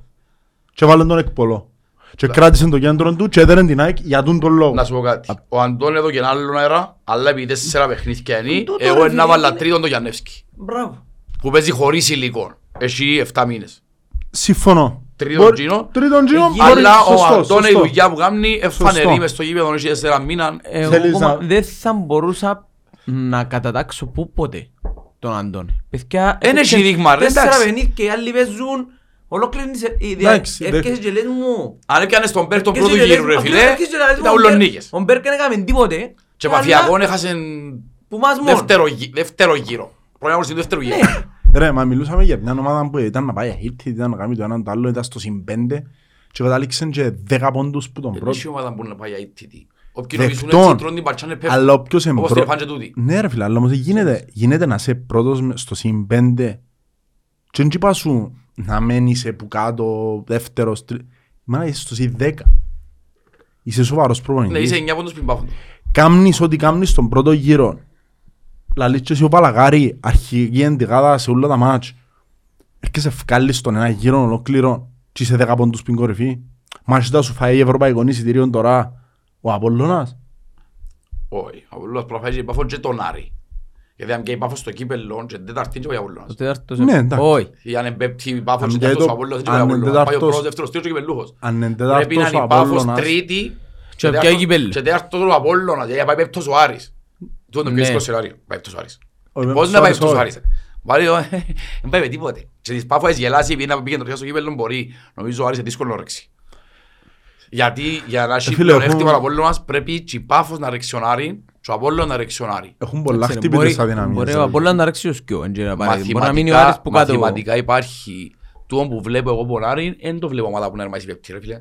Και βάλε τον εκπολό. Και κράτησε το κέντρο του και έδερε την ΑΕΚ για τον τον λόγο. Να σου πω κάτι. Ο Αντών εδώ και ένα άλλο αέρα, αλλά επειδή τέσσερα παιχνίδια είναι, Τούτο, εγώ ρε, να φίλε, βάλα είναι- τρίτον το Γιαννεύσκι. Μπράβο. Που παίζει χωρίς υλικό. Έχει 7 μήνες. Συμφωνώ. Τρίτον Μπορεί- τζίνο. Τρίτον τζίνο. Ε, μπορεί- Αλλά ο σωστό, Αντών η σωστό. δουλειά που κάνει εφανερεί Σωστό. μες στο γήπεδο έχει τέσσερα μήνα. Εγώ Θέλεις ακόμα να- δεν θα μπορούσα να κατατάξω πού ποτέ τον Αντώνη. Παιδιά, Εν έχει έπαιξε δείγμα, ρε, Τέσσερα εντάξει. παιχνίδια και οι άλλοι παίζουν ολόκληρη σε- η δια- Εντάξει, έρχεσαι δε- και λες μου. Αν έπιανες τον Μπέρ τον έρχεσαι πρώτο και λες γύρο μου, ρε απλά φίλε, έρχεσαι και λες μου, ήταν ο ούλον Μπέρ- νίκες. Ο Μπέρκ δεν έκαμε τίποτε. Και αλλά Παθιακόν έχασαν Που μας μόνο. δεύτερο γύ- δεύτερο γύρο. Πρώτα στην δεύτερο γύρο. Ρε, μα μιλούσαμε για μια ομάδα που ήταν να πάει αίτη, ήταν να κάνει το έναν το άλλο, ήταν στο συν πέντε και κατάληξαν και δέκα πόντους που τον Δεν πρώτο. έχει ομάδα που να πάει αίτητη. Όποιοι νομίζουν Δεκτών. έτσι τρώνε την παρτσάνε πέφτουν. Αλλά όποιος είναι Όπως πρω- τρεφάνε και τούτοι. Ναι ρε φίλε, αλλά όμως γίνεται, γίνεται να είσαι πρώτος με- στο συν πέντε και δεν είπα σου να μένεις που κάτω, δεύτερος, τρίτος. Μα είσαι στο συν δέκα. Είσαι σοβαρός Ναι, προπονητής. είσαι 9 πόντους πριν πάφουν. Κάμνεις ό,τι κάμνεις στον πρώτο γύρο. Λαλείς και εσύ ο Παλαγάρη, αρχική εντυγάδα σε όλα τα μάτς. Έρχεσαι ευκάλλεις στον ένα γύρο ολόκληρο και είσαι δέκα πόντους πριν κορυφή. Μάλιστα σου φάει ευρωπαϊκό εισιτήριο τώρα ο Απόλλωνας. Όχι, ο Απόλλωνας προφάει και πάφουν και τον Άρη. Γιατί αν και η πάφος στο κύπελλο και τεταρτή και πάει ο Το Απόλλωνας. τέταρτος Ναι, εντάξει. Όχι. Ή αν εμπέπτει η πάφος Αν και και τέταρτος το- ο Απόλλωνας και αν πάει ο είναι Απόλλωνας. Πάει ο τέταρτος- πρώτος, δεύτερος, τρίτος και κυπελλούχος. Αν είναι Πρέπει τέταρτος να ο είναι η πάφος Απόλλωνας, τρίτη Και και ποια κυπέλλου. και τέταρτος ο Απόλλωνας. Γιατί πάει πέπτος ο Άρης. Τούτο είναι το πιο Ναι. δύσκολο σενάριο. Πάει πέπτος ο Άρης. ο Πώς Πέπτος να πάει Άρης, πέπτος ο όχι. Άρης. Βάλει το- Δεν πάει με τίποτε. Και της πάφος γελάσει επειδή να πήγαινε το πιάσει στο κύπελλο μπορεί. Νομίζω ο Άρης είναι δύσκολο να ρέξει. Γιατί για να έχει φίλε, πλεονέκτημα έχουν- ο Απόλλωνας πρέπει και η πάφος να ρεξιονάρει και ο Απόλλωνας να ρεξιονάρει. Έχουν πολλά Ξέρε, χτύπητες μπορεί- αδυναμίες. Μπορεί ρε. ο Απόλλωνας να ρέξει ο σκιό. εν τζέρα πάρε. Μπορεί να μείνει ο Μαθηματικά, Άρης που κάτω. μαθηματικά υπάρχει τούτο που βλέπω εγώ πονάρει, δεν το βλέπω ομάδα που να είναι μαζί πέπτη ρε φίλε.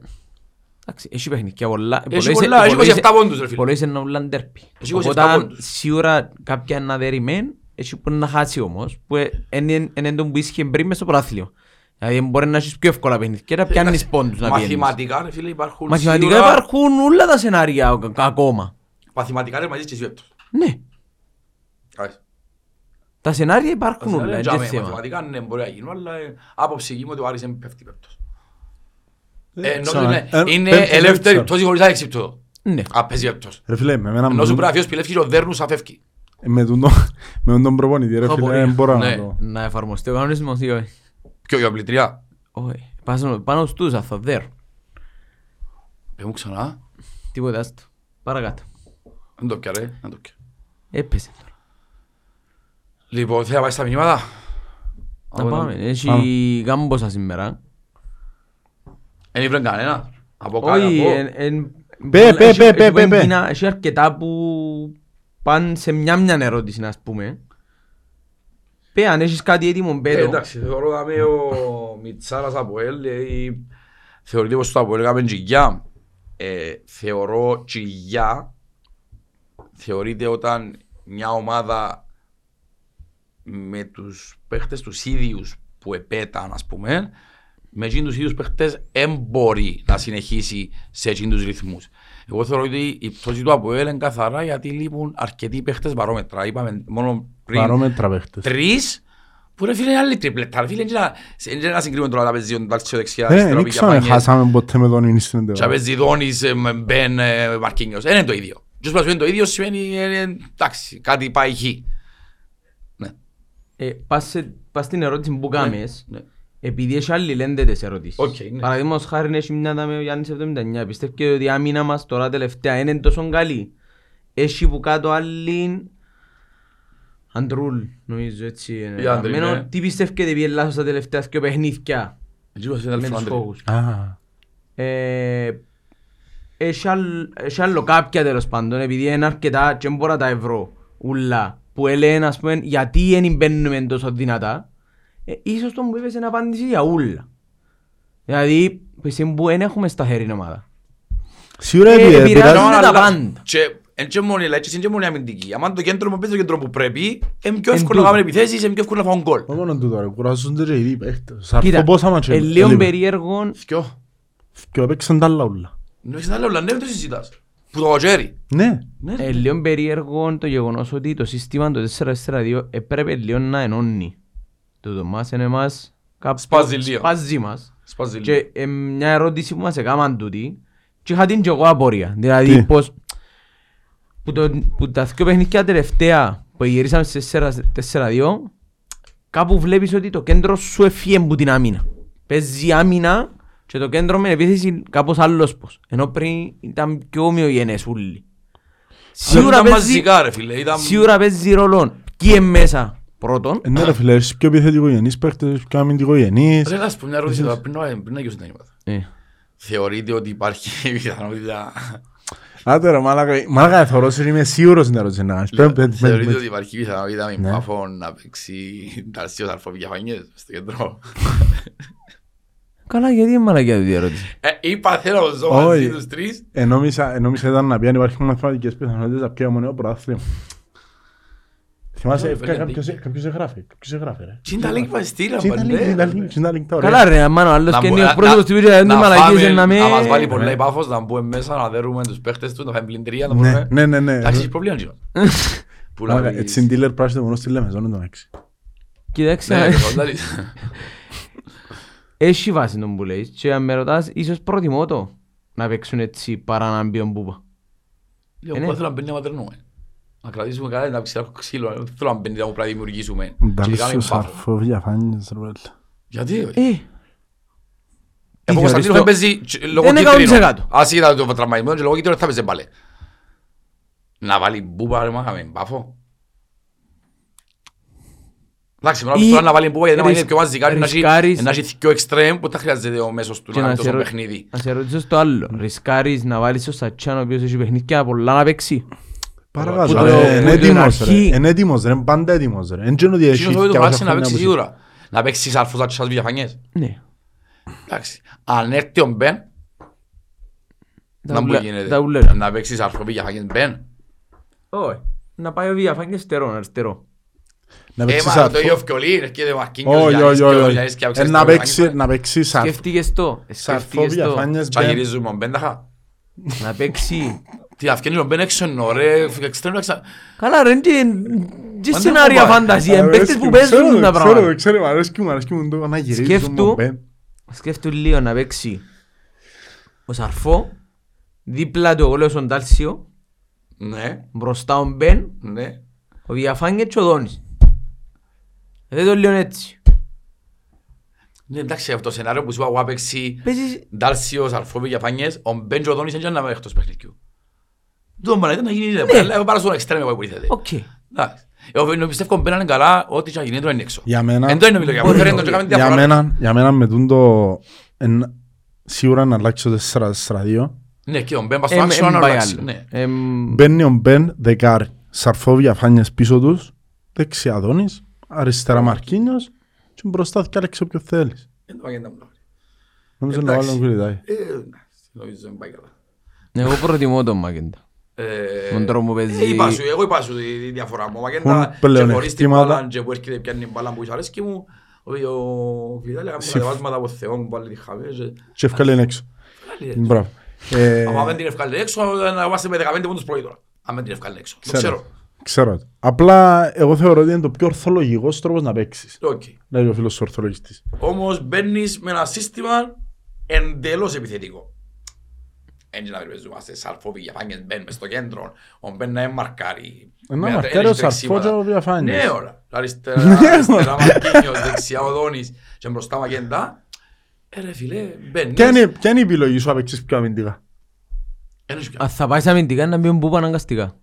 Εντάξει, έχει παιχνίδια πολλά. Έχει πολλά, έχει 27 πόντους ρε φίλε. Πολλές είναι όλα ντέρπι. Έχει 27 Οπότε πόντους. σίγουρα κάποια να δερημέν, έχει που να χάσει όμως, που ε- είναι είναι το που ίσχυε πριν μες στο πρωτάθλιο. Δηλαδή μπορεί να έχεις πιο εύκολα παιχνίδια και να πιάνεις πόντους να πιένεις. Μαθηματικά ρε φίλε υπάρχουν Μαθηματικά σίγουρα- υπάρχουν όλα τα σενάρια ο- ακόμα. Μαθηματικά ρε μαζί και εσύ πέπτος. Ναι, Κάτσε. τα σενάρια υπάρχουν όλα, Δηλαδή, είναι τζάμε, θέμα. Μαθηματικά ναι μπορεί να γίνουν, αλλά ε, άποψη γη μου ότι ο Άρης δεν πέφτει πέπτος. Ε, Ε, Ενώ ξανά- είναι- ε, είναι πέμπτος, ελεύθερη δεν πτώση χωρίς άλεξη Ναι. Αν παίζει πέπτος. Ρε φίλε, με εμένα Ενώ με σου τον- πρέπει να φύγεις ο Σπιλεύσκης και ο Δέρνους αφεύγει. με τον- με τον προπονητή ρε Έχω φίλε, απορία. δεν μπορώ Ναι. να το... Να εφαρμοστεί ο κανονισμός ή όχι. Ποιο για πλητριά; Όχι, πάνω- πάνω στους αθοδέρ. Πες μου ξανά. Τίποτα άστο. Παρακάτω. Δεν το πια ρε. Δεν το πια. Έπεσε τώρα. Λοιπόν, θέλει να πάει στα μηνύματα. Να πάμε. Πάμε. Έχει γάμποσα σήμερα. Δεν ήβρε κανένα. Από κάτω. Όχι, από- εν- εν- Πε, έχει- πε, έχει πε, πε, που πε. έγκυνα- Έχει αρκετά που πάνε σε μια μια ερώτηση, ας πούμε. Πε, αν έχεις κάτι έτοιμο, Ε, πέ το. Εντάξει, θεωρώ να είμαι ο Μιτσάρας από ελ, λέει, θεωρείται πως το από ελ έκαμε τζιγιά. Ε, θεωρώ τζιγιά, θεωρείται όταν μια ομάδα με τους παίχτες τους ίδιους που επέταν, ας πούμε, με εκείνους τους ίδιους παίχτες δεν μπορεί να συνεχίσει σε εκείνους τους ρυθμούς. Εγώ θεωρώ ότι η πτώση του ΑΠΟΕΛ είναι καθαρά γιατί λείπουν αρκετοί παίχτες βαρόμετρα. Είπαμε μόνο πριν Παρόμετρα παίχτες. τρεις που ρε φίλε είναι άλλη τριπλετά. Ρε φίλε είναι να- είναι να συγκρίνουμε τώρα τα παίζει ο Ντάλτσιο δεξιά. Ε, αριστερό, δεν πήγε ξέρω αν Πάνιες, χάσαμε ποτέ με τον Ινίς στην Και εντεβά. παίζει Δόνης, ε, με Μπεν, ε, Μαρκίνιος. Δεν είναι το ίδιο. Και όσο σημαίνει το ίδιο σημαίνει ε, ε, εντάξει, κάτι πάει χ. Ναι. Ε, Πας σε- πας στην ερώτηση που κάμες, ναι. επειδή έχει άλλοι λέντετες ερωτήσεις. Οκ, ναι. Παραδείγματος χάρη έχει μια δάμε ο Γιάννης 79. Πιστεύεις ότι η άμυνα μας τώρα τελευταία είναι τόσο καλή; Έχει που κάτω άλλη... Αντρούλ, νομίζω έτσι είναι. Η Άντρη, γραμμένο. ναι. Τι πιστεύετε πει λάθος τα τελευταία δύο παιχνίδια; Έτσι όπως είναι με τους Αλφράντρη. φόβους. Α, Ε, Έχει άλλ- έχει άλλο κάποια τέλος πάντων, επειδή είναι αρκετά και δεν μπορώ να τα ευρώ ούλα, που έλεγαν ας πούμε γιατί δεν μπαίνουμε τόσο δυνατά, ε, ίσως το μου είπες είναι απάντηση για ούλα. Δηλαδή, πιστεύω που δεν έχουμε σταθερή ομάδα. Σίγουρα Ε, επηρε- επηρεάζει- επηρεάζει- είναι τα Αλλά- πάντα. Και εν και μόνο η ελάχιστη, εν και μόνο η αμυντική. Αν το κέντρο μου παίζει το κέντρο που πρέπει, είναι πιο Εν εύκολο να τούτο. κάνουμε επιθέσεις, είναι πιο εύκολο να φάουν γκολ. Όχι μόνο τούτο ρε, κουράζονται και οι δύο παίχτες. Σαν Κοίτα, αυτό πόσα μάτια ε, λίγο έλειπε. περίεργο, Θκυο. Και έπαιξαν τα άλλα ούλα. Ναι, έχεις ένα λέω, ναι, δεν το συζητάς. Που το χέρι. Ναι. Ναι, ε, λίγο περίεργο το γεγονός ότι το σύστημα το 4-4-2 έπρεπε λίγο να ενώνει. Το το μας είναι μας κάποιος Σπάζει λίγο. σπάζει μας. Σπάζει λίγο. Και ε, μια ερώτηση που μας έκαναν τούτη και είχα την και εγώ απορία. Δηλαδή Τι; Πως που, το, που τα δύο παιχνίδια τελευταία που γυρίσαμε σε 4-2 κάπου βλέπεις ότι το κέντρο σου έφυγε από την άμυνα. Παίζει άμυνα και το κέντρο με επίθεση κάπως άλλος πως. Ενώ πριν ήταν πιο ομοιογενές ούλοι. Σίγουρα ήταν παίζει, μαζικά ρε φίλε. Ήταν... σίγουρα παίζει ρόλο και εν μέσα πρώτον. Ε, Ναι ρε φίλε, είσαι πιο επιθετικογενείς παίκτες, πιο αμυντικογενείς. Ρε, να σου πω μια ερώτηση τώρα, πριν να- πριν να γιώσουν τα νήματα. Ε. Θεωρείτε ότι υπάρχει πιθανότητα... Άντε ρε μάλακα, μάλακα θωρός είμαι σίγουρος στην ερώτηση να κάνεις. Πες, πες, πες, Θεωρείτε πες. ότι υπάρχει πιθανότητα με Ναι. πάφο να παίξει Ταρσίος Αρφοβιαφανιές στο κέντρο. Καλά γιατί είναι μαλακιά του η ερώτηση; Ε, Είπα θέλω να ζω μαζί Όχι. τους τρεις. Ενόμισα, ενόμισα ήταν να πει αν υπάρχουν μαθηματικές πιθανότητες να πιει ομονιό πρωτάθλημα. Θυμάσαι, Όχι, έφυγα βέβαια, κάποιος κάποιος εγγράφει, κάποιος εγγράφει ρε. Τι είναι τα link που στείλα, Τι ήταν μπαλέ. link, ήταν link, τι ήταν link τα ωραία. Καλά ρε, μάνο, άλλος Να και μπο- είναι ο να- πρόσωπος του βίντεο, δεν είναι να μαλακίες, φάμε- να με... Να μας βάλει πολλά Ναι. η πάφος, να μπούμε μέσα, να δέρουμε τους παίχτες του, να φάμε πλυντρία, να Ναι, μπορούμε. ναι, ναι, ναι. Εντάξει, έχει προβλήμα τζιόν. Που να Μάλακα, πεις- Έτσι είναι dealer πράσινο μόνο στη Λέμεζον, είναι το έξι. Κοιτάξτε, Ναι, να- ρε, κοντάλης. έχει βάση τον που λέεις και αν με ρωτάς, ίσως προτιμώ το να παίξουν έτσι παρά να μπει ο Μπούπα. Λέω, Ε, ναι. εγώ θέλω να μπαίνει να ματερνούμε. Να κρατήσουμε καλά, να ψηλά ξύλο. Δεν θέλω να μπαίνει να μου πρέπει να δημιουργήσουμε. Και Εντάξει, κάνουμε ο πάφο. Σαρφό διαφάνειες ρε βέλα. Γιατί, ρε; Ε, Ε, ο Κωνσταντίνος θεωρείς παίζει τσι- λόγω Δεν είναι κίτρινων. 100%. Ας είδα το τραυματισμό και λόγω κίτρινων θα παίζει μπάλε. Να βάλει μπούπα ρε μάχαμε, μπάφο. Εντάξει, μόνο Ή τώρα να βάλει μπούπα γιατί να ρισ- είναι πιο μαζικά να έχει- ρισκάρεις- να έχει πιο εξτρέμ που τα χρειάζεται ο μέσος του και να να κάνει σε τόσο ρω- παιχνίδι. να σε ρωτήσω στο άλλο. Ρισκάρεις να βάλεις στο Σατσάν ο οποίος έχει παιχνίδια πολλά να παίξει; Παρακάτω, Που ρε, το- είναι που την έτοιμος αρχή- ρε, είναι έτοιμος ρε, είναι πάντα έτοιμος ρε. Εν τζένω ότι έχει Εκείνος το δυο πράξει να χρόνια παίξει που- σίγουρα. Να παίξει σάρφος ατσάς διαφανιές. Ναι. Εντάξει. Αν έρθει ο Μπεν, Τα να μου ούλα- γίνεται. τα ούλα. Να παίξει σάρφος διαφανιές Μπεν. Όχι. Να πάει ο Βιαφάνη αριστερό, αριστερό. Να Ε, παίξει μα Σαρφό. το ίδιο ευκολή, έρχεται ο Μαρκίνιος, Όχι, Γιάννης όχι, και ο όχι. Γιάννης και ο Ε, Ξέστος, Να ο παίξει, Μαρκίνιος. να παίξει Σαρφό. Σκέφτηκες το. ε, Σαρφό Σκέφτηκες το. διαφάνειες Και Μπεν. γυρίζουμε ο Μπεν ταχά. Να παίξει. Τι να βγαίνει ο Μπεν έξω εννοώ ρε, εξτρέμου έξω. Καλά ρε, και και Μα σενάρια δεν το φαντασία, Αρέσκει παίκτες που μου, παίζουν ξέρω, τα ξέρω, πράγματα. Ξέρω, μου αρέσκει μου, αρέσκει μου το να γυρίζει Σκέφτου. τον Μπεν. Σκέφτου λίγο να παίξει ο Σαρφό, δίπλα του ο Γόλος ο Ντάλσιο, Ναι, μπροστά ο Μπεν, ναι. ο Διαφάνιε και ο Δόνης. Δεν το λέω έτσι. Ναι, εντάξει, αυτό το σενάριο που σου είπα εγώ παίξει Παίζεις... Ντάλσιος, Αρφόβι για Φάνιες, ο Μπεν και ο Δόνης δεν να είμαι εκτός παιχνιδιού. Το μπορεί να γίνει, Ναι. ρε, εγώ πάρω στον εξτρέμιο που υποτίθεται. Οκ. Εντάξει. Εγώ πιστεύω ο Μπεν είναι καλά, ό,τι και να γίνει, το είναι έξω. Για μένα, Εν το είναι μιλώ για Μπορεί, μένα, φέρε το και μπορεί. κάνουμε για διαφορά. μένα, για μένα με τούν το εν- σίγουρα να αλλάξει το 4-4-2. Ναι, και ο Μπεν πας στο Εμ- άξιο να εμ πάει αλλάξει. άλλο. Ναι. Εμ, Μπαίνει ο Μπεν δεκάρι, Σαρφό διαφάνειες πίσω τους, δεξιά Δόνης, αριστερά Μαρκίνιος και μπροστά και άλλαξε όποιο θέλεις. Δεν το παγέντα μου. Νομίζω να Εντάξει. βάλω κουριτάει. Ε, εντάξει, νομίζω δεν πάει καλά. Εγώ προτιμώ τον Μάκεντα. Ε, Με τον τρόπο που παίζει. ε, είπα σου, εγώ είπα σου τη τη διαφορά μου. Ο Μαγέντα Έχουν και χωρίς την πλεονεκτήματα. μπάλα και που έρχεται πιάνει την μπάλα που είσαι αρέσκει μου. Ο ο Φιδάλη έκανε Συμφ- κατεβάσματα από Θεό μου πάλι τη χαβέ. και- Και ευκάλει είναι έξω. Βγάλει έξω. Μπράβο. Ε, Άμα δεν την ευκάλει έξω, να είμαστε με 15 πόντους πρωί τώρα. Αν δεν την ευκάλει έξω. Το Ξέρω. ξέρω. Ξέρω. το. Απλά εγώ θεωρώ ότι είναι το πιο ορθολογικός τρόπος να παίξεις. Οκ. Λέει ο φίλος του ορθολογιστής. Όμως μπαίνεις με ένα σύστημα εντελώς επιθετικό. Έτσι να περιπέζομαστε, Σαρφόβι για φάνιες μπαίνουν μες στο κέντρο, ο Μπεν να εμμαρκάρει. Ε, να Με μαρκάρει τρέχει ο Σαρφό τρεξίματα. και ο Διαφάνιες. Ναι, ώρα. Αριστερά, αριστερά Μαρκίνιος, δεξιά ο Δόνης και μπροστά Μαγέντα. Ε ρε φίλε, μπαίνεις. Ποια είναι- Ποια είναι η επιλογή σου να παίξεις πιο αμυντικά; Ένας πια. Αν θα πάεις σε αμυντικά να μπει ο Μπούπα αναγκαστικά.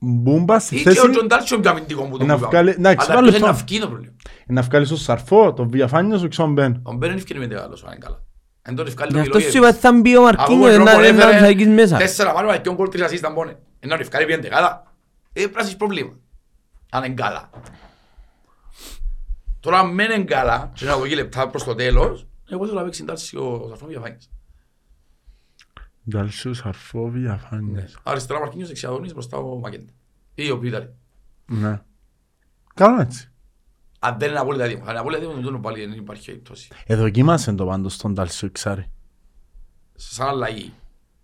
Μπούμπα στη Ή και ο θέση Τζον Τάρτσιο πιο αμυντικό που το Να που είπαμε. βγάλει- εντάξει, Αλλά βάλε ποιος είναι το. να βγει το πρόβλημα. να βγάλεις τον Σαρφό, τον Διαφάνιες, ο Ξόν Μπεν. Ο Μπεν είναι ευκαιρία με μεγάλος, αν είναι καλά. Εν τον ευκάλλει Γι' το αυτό μιλόγιο. σου είπα ότι θα μπει ο Μαρκίνιος Ακόμα να τρόπο δεν έφερε θα αγγίσεις μέσα. Τέσσερα μάλλον και ο γκολ τρεις ασίστ μπώνε. Ενώ να ευκάλλει πιέντε καλά. Ε, πρέπει να έχεις πρόβλημα. Αν είναι καλά. Τώρα αν μένει καλά, και να βγει λεπτά προς το τέλος, εγώ θέλω να παίξει εντάξει ο Σαρφόν Διαφάνης. Ντάλσιο, Σαρφό, Διαφάνιες. Αριστερά Μαρκίνιος, δεξιά Δόνης, μπροστά ο Μακέντα. Ή ο Πιτάρη. Ναι. Κάνω έτσι. Αν δεν είναι απόλυτα έτοιμο. Αν είναι απόλυτα έτοιμο, τότε πάλι δεν υπάρχει περίπτωση. Εδοκίμασε το πάντως τον Ντάλσιο Εξάρι. Σαν αλλαγή.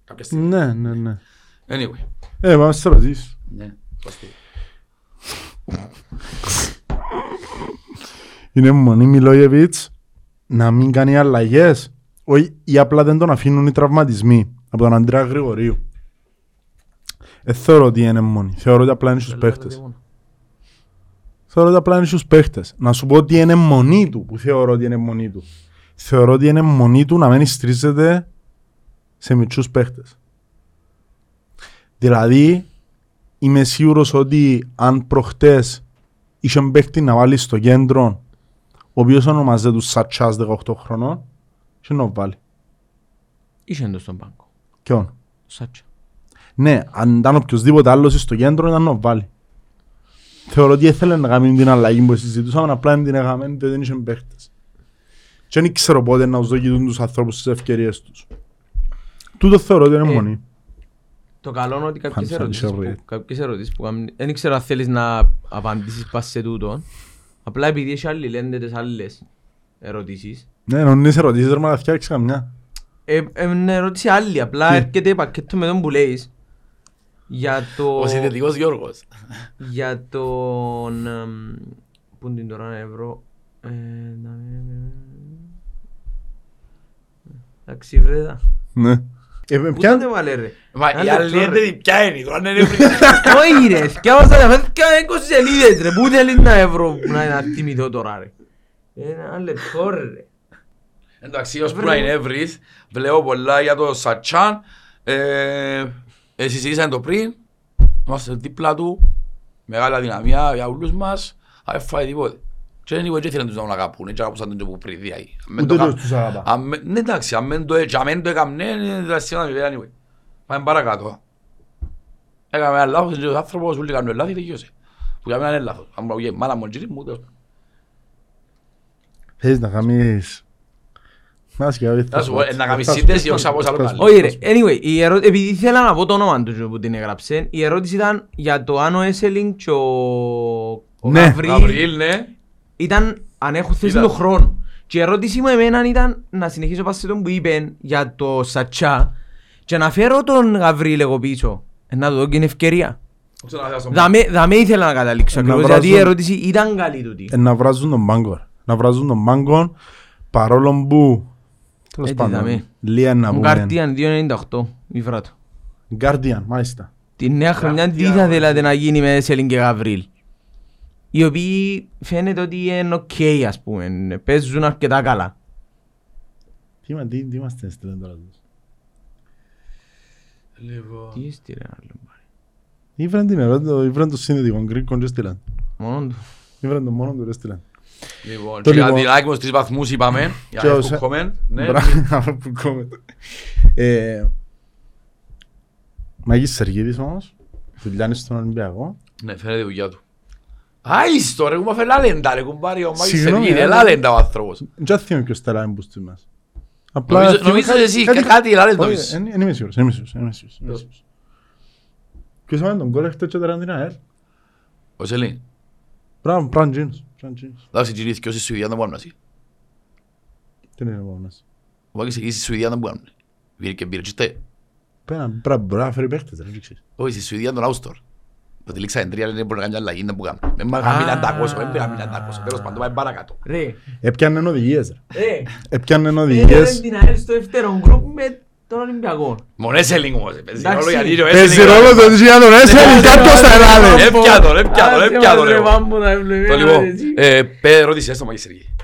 Κάποια στιγμή. Ναι, ναι, ναι. Anyway. Ε, πάμε στις ερωτήσεις. Ναι. πώς το- Είναι Μονή Μιλόγεβιτς να μην κάνει αλλαγές όχι, ή απλά δεν τον αφήνουν οι τραυματισμοί από τον Αντρέα Γρηγορίου. Δεν θεωρώ ότι είναι μόνοι. Θεωρώ ότι απλά είναι στους παίχτες. Θεωρώ ότι απλά είναι στους παίχτες. Να σου πω ότι είναι μονή του, που θεωρώ ότι είναι μονή του. Θεωρώ ότι είναι μονή του να μην στρίζεται σε μικρούς παίχτες. Δηλαδή, είμαι σίγουρος ότι αν προχτές είχε παίχτη να βάλει στο κέντρο, ο οποίος ονομάζεται του Σατσάς 18 χρονών, είχε να βάλει. Είχε εντός στον πάγκο. Ποιον; Σάτσα. Ναι, αν ήταν οποιοδήποτε άλλος στο κέντρο ήταν να βάλει. Θεωρώ ότι ήθελε να κάνει την αλλαγή που συζητούσαμε, απλά δεν την έκαμε γιατί δεν είχε παίχτες. Και δεν ξέρω πότε να τους δοκιτούν τους ανθρώπους τις ευκαιρίες τους. Τούτο θεωρώ ότι είναι Ε, μόνοι. Το καλό είναι ότι κάποιες Φαν- ερωτήσεις φαν- που, sorry. κάποιες ερωτήσεις που κάνουν- δεν ξέρω αν θέλεις να απαντήσεις πας σε τούτο. Απλά επειδή έχει άλλοι λένε τις άλλες ερωτήσεις. Ναι, ενώ είσαι ερωτήσεις ρε μα να φτιάξεις καμιά. Ε, ε, είναι ερώτηση άλλη, απλά Τι; έρχεται πακέτο με τον που λέεις. Για το... Ο συνδετικός Γιώργος. Για τον... εμ, Πού είναι την τώρα ευρώ... Ε, να μην- Εντάξει βρε τα. Ναι. Ε, Πού ποια- το βάλε ρε; Μα Ένα η λεπτό, άλλη ρε. είναι ποια είναι, τώρα είναι ευρύ. Όχι ρε, σκιάβασα τα φέτια 20 σελίδες ρε, πού θέλεις να ευρώ να να θυμηθώ τώρα ρε. Ένα λεπτό ρε. Εντάξει, ως που να είναι ευρύς, βλέπω πολλά για το Σατσάν. Ε, ε, συζητήσαμε το πριν, είμαστε δίπλα του, μεγάλα δυναμία για όλους μας, δεν φάει τίποτε. Και δεν ήθελαν τους να τον αγαπούν, έτσι όπως ήταν το που πριν διάει. Αν μεν Ούτε το κα- τους τους αγαπά. αν μεν- Ναι εντάξει, αν μεν το έτσι, αν μεν το έκαμνε, θα σήμα με anyway. Πάμε παρακάτω. Έκαμε ένα λάθος, και ο άνθρωπος όλοι κάνουν λάθη, τελειώσε. Που για μένα είναι λάθος. Αν μου βγει η μάνα μου, ο τζίρι μου, τέλος πάντων. Θες να κάνεις... Να σου πω, Θα σου πω, ε, να κάνεις θα σου- σύνδεση, θα όχι σου- από άλλο θα σου- καλό. Όχι ρε, anyway, η ερώ... επειδή ήθελα να πω το όνομα του που την έγραψε, η ερώτηση ήταν για το αν ο Έσελινγκ και ο, ο Ναι. Γαβρίλ Γαβριήλ, ναι. ήταν αν έχουν θέση Ήταν. του χρόνου. Και η ερώτηση μου εμένα ήταν να συνεχίσω πάση σε τον που είπε για το Σατσά και να φέρω τον Γαβρίλ εγώ πίσω. Ε, Να του δω και είναι ευκαιρία. Δαμέ, δαμέ ήθελα να καταλήξω Να ακριβώς γιατί η βράζουν- ερώτηση ήταν καλή τούτη. Ε, να βράζουν τον πάγκο. ρε. Να βράζουν τον πάγκο παρόλο που... Τέλος Ε, τι δαμε. πάντων. Λία να Μου πούμε. καρτίαν 2.98 η βράτο. Guardian, μάλιστα. Τη νέα χρονιά τι Καρτίαν, θα ρε. θέλατε να γίνει με Έσελινγκ και Γαβρίλ. Οι οποίοι φαίνεται ότι είναι οκ ας πούμε. Παίζουν αρκετά καλά. Τι μα- τι- τι είμαστε έστειλαν τώρα. τους. Λοιπόν, Τι είστε ρε άλλο πάρε. Ήβραν την ερώτηση, ήβραν το σύνδετικο γκρίκον και έστειλαν. Μόνο του. Ήβραν το μόνο του και έστειλαν. Λοιπόν, Το και για λοιπόν. την άκμη στους βαθμούς είπαμε, για Και να όσα- έχουμε comment, ναι. Μπράβο που κόμματα. Ε, Μαγής Σεργίδης όμως, δουλειάνει στον Ολυμπιακό. Ναι, φαίνεται η δουλειά του. Άιστο ρε, κουμπά φέρει λαλέντα ρε, κουμπάρει ο Μάκης Συγγνώμη, Σεργίδη, ε, λαλέντα ο άνθρωπος. Δεν θυμάμαι ποιος τελάει που στη μας. Νομίζω- νομίζω εσύ, κάτι λαλέντα νομίζεις; Δεν είμαι σίγουρος, δεν είμαι σίγουρος, δεν είμαι σίγουρος, δεν είμαι σίγουρος. Ποιος έβαλε τον κόλ έχετε και τώρα την ΑΕΛ. Ο Σελήν. Μπράβο, πράγμα τζίνος, πράγμα τζίνος. Εντάξει, γυρίθηκε και όσοι στη Σουηδία δεν μπορούν να ζεις. Τι είναι ο επόμενος. Ο Μάκης εκεί στη Σουηδία δεν μπορούν. Βγήκε και πήρε και στε. Πέρα, μπράβο, μπορεί να φέρει παίχτες, ρε, δείξεις. Όχι, στη Σουηδία τον Άουστορ. Το τυλίξα εν τρία, δεν μπορεί να κάνει αλλαγή, δεν μπορεί να κάνει. Δεν μπορεί να κάνει αντάκοσο, δεν μπορεί να κάνει αντάκοσο. Τέλος πάντων, πάει παρακάτω. Ρε, Έπιανε οδηγίες, ρε. ρε. Έπιανε Έφερε οδηγίες. την ΑΕΛ στο δεύτερο γκρουπ με τον Ολυμπιακό. Μόνο Έσελινγκ όμως, παίζει Εντάξει. ρόλο γιατί ο Παίζει Έσελινγκ- ρόλο το ότι για τον Έσελιν, κάποιος θα ελάλε. Έπια τον, έπια τον, έπια τον, ρε. ρε. Βάμπο να έβλεπε, Το ρε, λοιπόν, εσύ. ε, πέ ρώτησες το Μάκη Σεργίδη.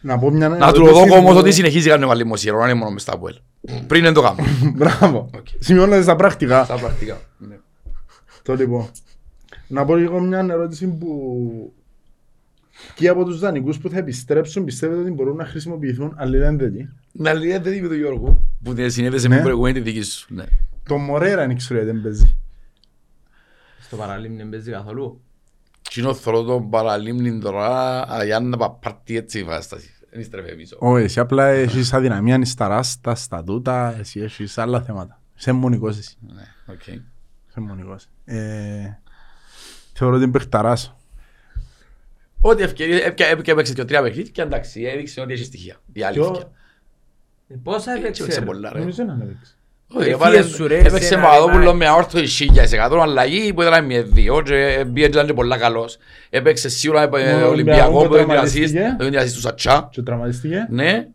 Να πω μια Να του δω όμως ότι συνεχίζει να κάνει δημοσίευμα, να είναι μόνο μες στα ΑΠΟΕΛ. Πριν δεν το κάνω. Μπράβο. Οκ. Σημειώνεται στα πρακτικά. Στα πρακτικά. ναι. Το λοιπόν. Να πω λίγο μια ερώτηση που και από τους δανεικούς που θα επιστρέψουν πιστεύετε ότι μπορούν να χρησιμοποιηθούν αλληλένδετοι. Να λέει δεν είπε το Γιώργο που την συνέδεσε με Ναι. την προηγούμενη τη δική σου. Ναι. Το Μορέρα δεν ξέρω γιατί δεν παίζει. Στο παραλίμνη δεν παίζει καθόλου. Κοινό θωρώ τον παραλίμνη τώρα, αλλά για να πάρει έτσι η βάσταση. Δεν στρέφει πίσω. Όχι, εσύ απλά έχεις αδυναμία στα ράστα, στα τούτα, εσύ έχεις άλλα θέματα. Είσαι μονικός εσύ. Ναι, οκ. Είσαι μονικός. Ε, θεωρώ ότι είναι παιχταράς. Ό,τι ευκαιρία, έπια- έπια- έπαιξε και ο τρία παιχνίδια και εντάξει, έδειξε ότι έχει στοιχεία. Η αλήθεια. Ε, Πόσα Έτσι έπαιξε έπαιξε ρε. πολλά ρε. Νομίζω να έπαιξε. Όχι, Ε, έβαλε- φύγε σου, ρε, Έπαιξε εσένα, Παπαδόπουλο ρε, με αόρθωση χίλια σε εκατό αλλαγή που ήταν με δύο και πήγε και ήταν και πολλά καλός. Έπαιξε σίγουρα ε, Ολυμπιακός Ολυμπιακό που που έδινε assist, τραυματίστηκε. έδινε assist του Σατσά. Και τραυματίστηκε. Ναι.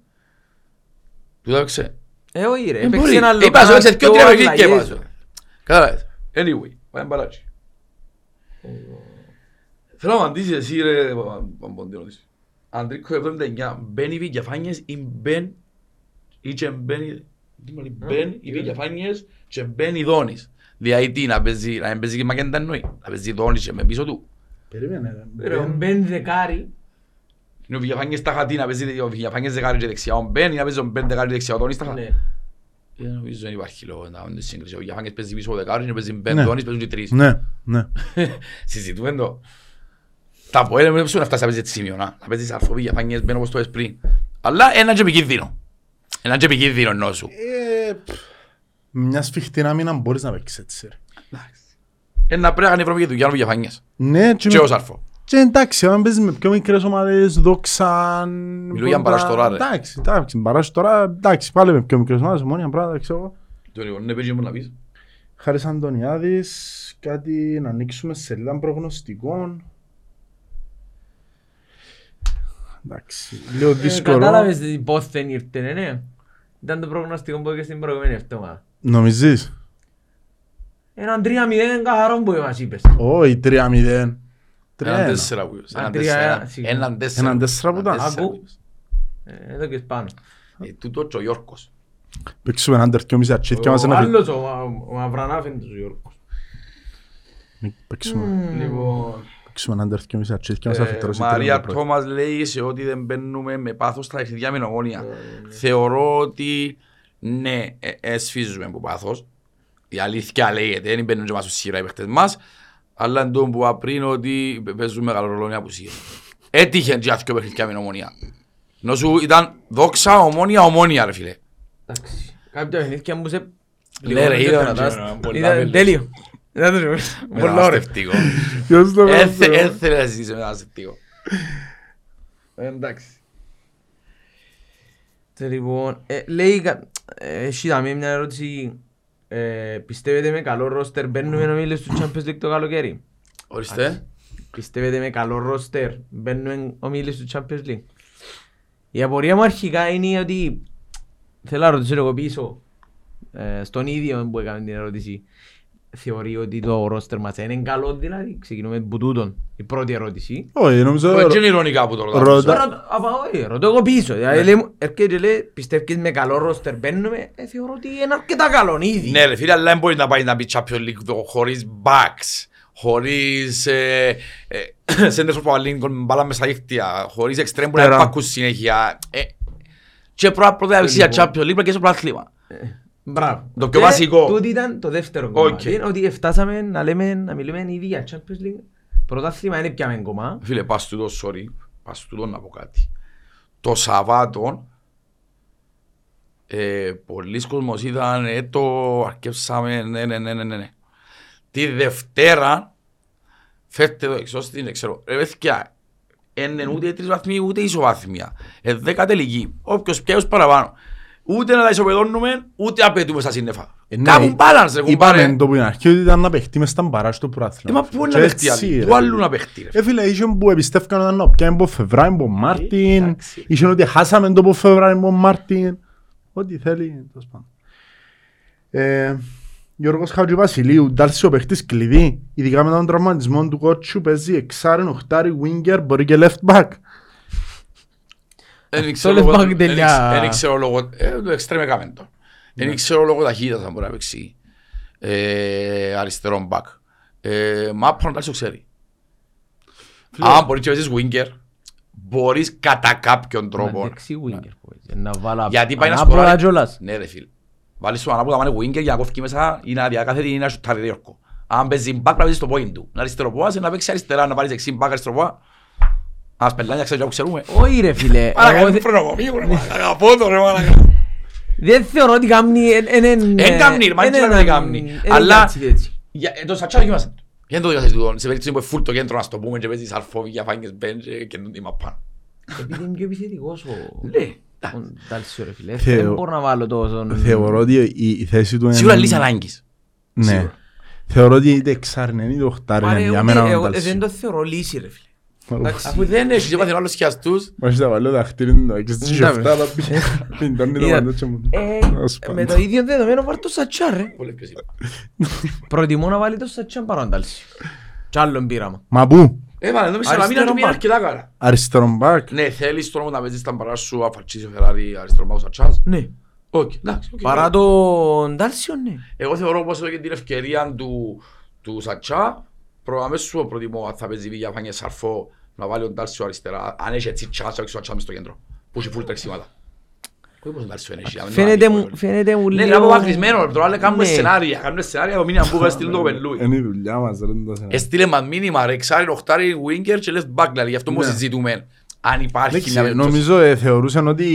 Του το έπαιξε. Ε, όχι ρε, Ε, έπαιξε μπορεί. ένα άλλο Είπα σου, έπαιξε κάτω, δυο τρία παιχνίδια και αλλαγές. είπα σου. Κατάλαβες. Anyway, πάμε παράτσι. Θέλω να απαντήσεις εσύ ρε Παμποντίνος. Αντρίκο 79, μπαίνει οι Βηγιαφάνιες ή μπαίνει ή και μπαίνει τι μου λέει, μπαίνει οι Βηγιαφάνιες και μπαίνει η Δόνης. Δηλαδή τι, να παίζει, να μην παίζει και Μακέντα εννοεί, να παίζει η Δόνης και με πίσω του. Περίμενε. Ρε, ο Μπεν δεκάρι. Είναι ο Βηγιαφάνιες στα χατή να παίζει ο Βηγιαφάνιες δεκάρι και δεξιά, ο Μπαίνει να παίζει ο Μπεν δεκάρι και δεξιά, ο Δόνης στα χατή. Ναι. Ε, Νομίζω δεν υπάρχει λόγο να κάνουν σύγκριση. Ο Βηγιαφάνιες παίζει πίσω ο δεκάρι και παίζει Μπεν, Ναι. Δόνης παίζουν και τρεις. Ναι, ναι. Συζητούμε το. Τα πω, δεν πρέπει να φτάσει να παίζεις έτσι σημείο, να να παίζεις αρφοβή για φάνιες μπαίνω όπως το είπες πριν. Αλλά ένα και επικίνδυνο. Ένα και επικίνδυνο εννοώ σου. Ε, πφ, Μια σφιχτή άμυνα μπορείς να παίξεις έτσι. ρε. Ένα πρέπει να κάνει ευρωπαϊκή δουλειά ο Βηγιαφάνιες. Ναι, και Και με- ως αρφό. και εντάξει, αν παίζεις με πιο μικρές ομάδες, δόξαν... Μιλώ για μπαράστορα, ρε. Εντάξει, εντάξει, μπαράστορα, εντάξει, πάλι με πιο μικρές ομάδες, μόνοι πράγματα, ξέρω εγώ. Το λοιπόν, ναι, παίζει μου να πεις. Χάρης Αντωνιάδης, κάτι να ανοίξουμε σελίδα προγνωστικών. Εντάξει, λίγο Ε, δύσκολο. Κατάλαβες τι πόθεν ήρθε, ναι, ναι. Ήταν το προγνωστικό που είχε στην προηγούμενη εβδομάδα. Νομίζεις; Έναν 3-0 καθαρό που μας είπες. Όχι, 3-0. Έναν 3-1. τέσσερα που είπες. Α, Έναν τρία, τέσσερα. σίγουρα. Έναν τέσσερα. Έναν τέσσερα που ήταν. Έναν τέσσερα Άκου. που είπες. Ε, Εδώ και πάνω. Ε, Τούτο και ο Γιώργος. Παίξουμε έναν τερκιόμιση ατσίτια μας Ο ένα φιλ- άλλος, ο Μα- ο Μαυρανάφεντος ο Γιώργος. Παίξουμε- Λοιπόν, παίξουμε έναν τερκιόμιση ατσίτια μας Ε, αφιτρώσει Μαρία τρίμα το πρωί. Τόμας λέει σε ότι δεν μπαίνουμε με πάθος στα παιχνιδιά με νομόνια. Θεωρώ ότι ναι, ε, ε, σφίζουμε από πάθος. Η αλήθεια λέγεται, δεν μπαίνουν και μας ουσίρα οι παίχτες μας. Αλλά εν τω που είπα πριν ότι παίζουν μεγάλο ρόλο οι απουσίες. Έτυχε και αυτό παιχνιδιά με νομόνια. Νόσου ήταν δόξα, ομόνια, ομόνια ρε φίλε. εντάξει. Κάποια παιχνίδια μου σε... Ναι, ρε, λίγο είδα, κρατάς. ναι, πολλά Ήταν βέλος. τέλειο. Ήταν το Πολλά ωραία. Μεταναστευτικό. Ποιος το Έθε- βάζει, Έθελε να ζήσει μεταναστευτικό. Εντάξει. Τε, Λοιπόν, ε, λέει, κα- ε, εσύ δάμε μια ερώτηση. Ε, πιστεύετε με καλό ρόστερ μπαίνουμε ομίλες του Champions League το καλοκαίρι; Ορίστε. Πιστεύετε με καλό ρόστερ μπαίνουμε ομίλες του Champions League; Η απορία μου αρχικά είναι ότι θέλω να ρωτήσω εγώ πίσω ε, στον ίδιο που έκαμε την ερώτηση. Θεωρεί ότι το ρόστερ μας είναι καλό δηλαδή. Ξεκινούμε από τούτον. Η πρώτη ερώτηση. Όχι, νομίζω... Όχι, είναι ηρωνικά που το ρωτάω. Ρώτα. Ρωτώ- απα, όχι, ρωτώ εγώ πίσω. Δηλαδή, λέει μου, έρχεται και λέει, πιστεύεις με καλό ρόστερ μπαίνουμε. Ε, θεωρώ ότι είναι αρκετά καλό ήδη. Ναι ρε φίλε, αλλά δεν μπορεί να πάει να πει Champions League το χωρίς backs, χωρίς ε, ε, σέντρες που βάλει μπάλα μέσα δίχτυα, χωρίς εξτρέμ που να Πέρα. υπάκουν συνέχεια. Ε, Και πρώτα πρώτα να παίξεις για Λοιπόν. Champions League πρέπει και στο πρωτάθλημα. Μπράβο. Το πιο Και βασικό. Τούτο ήταν το δεύτερο Οκ. κομμάτι. Είναι Ότι φτάσαμε να, λέμε, να μιλούμε ήδη για Champions League. Πρωτάθλημα είναι πια μεν κομμά. Φίλε, πας τούτο, sorry, πας τούτο να πω κάτι. Το Σαββάτο, ε, πολλοί κόσμος ήταν, ε, το αρκεύσαμε, ναι, ναι, ναι, ναι, ναι. ναι. Τη Δευτέρα, φέρτε το εξώστη, δεν ξέρω, ρε παιδιά, είναι ούτε τρεις βαθμοί, ούτε ισοβάθμια. Ε, δέκα τελική, όποιος πιέως παραπάνω. Ούτε να τα ισοπεδώνουμε, ούτε απαιτούμε στα σύννεφα. Ε, ναι, Κάπου balance, ρε κουμπάρε. Είπαμε το που είναι αρχή ότι ήταν να παιχτεί μες στα μπαρά στο Ε, πρωτάθλημα. μα πού είναι Και να παιχτεί έτσι, άλλη, ρε. πού αλλού να παιχτεί ρε. Ε, φίλε, είχε που εμπιστεύκαν όταν να πιάνε από Φεβράιν, από Μάρτιν. εντάξει. Είχε ότι χάσαμε το από Φεβράιν, από Μάρτιν. Ό,τι θέλει, τέλος πάντων. Ε, Γιώργος Χατζηβασιλείου, ντάλσει ο παίχτης κλειδί. Ειδικά μετά τον τραυματισμό του κότσου παίζει εξάρεν, οχτάρι, winger, μπορεί και left back. Δεν Το ξέρω λες λόγω- μπακ τελειά. δεν- δεν ξέρω λόγω... ε, Το εξτρέμ έκαμε το. Δεν ξέρω λόγω ταχύτητας αν μπορεί να παίξει ε, αριστερό μπακ. Ε, Μάπα να το ξέρει. Αν μπορείς και παίζεις winger, μπορείς κατά κάποιον τρόπο. Δεξί winger. που έτσι, Να βάλω Γιατί πάει να ανάποδα σκοράρει. κιόλας. Ναι ρε φίλ. Βάλεις τον ανάποδα μάνε winger για να κόφει μέσα ή να διακάθεται ή να σουτάρει διόρκο. Αν παίζει μπακ να παίζεις στο πόιν του. Να αριστερό πόας, να παίξει αριστερά, να πάρεις δεξί μπακ αριστερό πόα. Ας πελάνια ξέρω που ξέρουμε. Όχι ρε φίλε. Άρα εγώ κάνει δε- φρονοκομείο ρε μάνα. Αγαπώ το ρε μάνα. Δεν θεωρώ ότι κάμνει... Εν κάμνει, μα δεν ξέρω να κάμνει. Αλλά- Για- ε, Το σατσά δοκιμάσε. Για να το δοκιμάσεις τούτο. Σε περίπτωση που είναι full το κέντρο να στο πούμε και παίζεις αλφόβι για φάγγες μπέντζ και καινούν τη μαπά. Επειδή είναι πιο επιθετικός ο... Ναι. Ο Ντάλσιο ρε φίλε. Θεω- Δεν μπορώ να βάλω τόσο... Θεωρώ ότι η, η θέση του είναι... Σίγουρα λύση ανάγκης. Ναι. σίγουρα. Θεωρώ ότι είτε εξάρι είναι είτε οχτάρι Μα είναι ρε, για ούτε- μένα ο εγώ Ντάλσιο. Δεν το θεωρώ λύση ρε φίλε. Εντάξει. Αφού δεν έχει και πάθει άλλος χιαστούς. Μας θα βάλω δαχτύλι να έξεις Ναι, αυτά αλλά πιντώνει το Είδα- παντότσο μου. Ε, Ας Με πάντων. το ίδιο δεδομένο πάρ' το Σατσά ρε. Πολύ πιο σύμπα. Προτιμώ να βάλει το Σατσά παρά τον Ντάλσιο. Κι άλλον πείραμα. Μα πού, Έβαλε, νομίζω να μην Αριστερό είναι μπακ. αρκετά καλά. αριστερόν μπακ. Ναι, θέλεις τώρα να παίζεις τα μπαρά σου, αφαρτσίσει ο Φεράρι, αριστερό μπακ ο Σατσάς; Ναι. Όχι, εντάξει. οκ. Παρά τον Ντάλσιο ναι. Εγώ θεωρώ πως εδώ και την ευκαιρία του, του Σατσά, προ, αμέσως προτιμώ αν θα παίζει βίγια φάνηκε σαρφό να βάλει τον Τάλσιο αριστερά, αν έχει έτσι τσάτσο και ο Σατσά μες στο κέντρο, που έχει φουλ τρεξίματα. Όχι πως τον Τάλσιο είναι έχει, αν είναι Φαίνεται ένα μου, amigo, φαίνεται μου Ναι, λίγο... είναι απομακρυσμένο, τώρα λέει κάνουμε Ναι. σενάρια, κάνουμε σενάρια, το μήνυμα που στείλουν το κοπελούι. Είναι η δουλειά μας ρε το σενάριο. Έστειλε μας μήνυμα ρε, εξάρι, οχτάρι, winger και λες back, δηλαδή, γι' αυτό μου Ναι. συζητούμε. Αν υπάρχει Εντάξει, μια περίπτωση. Νομίζω ε, θεωρούσαν ότι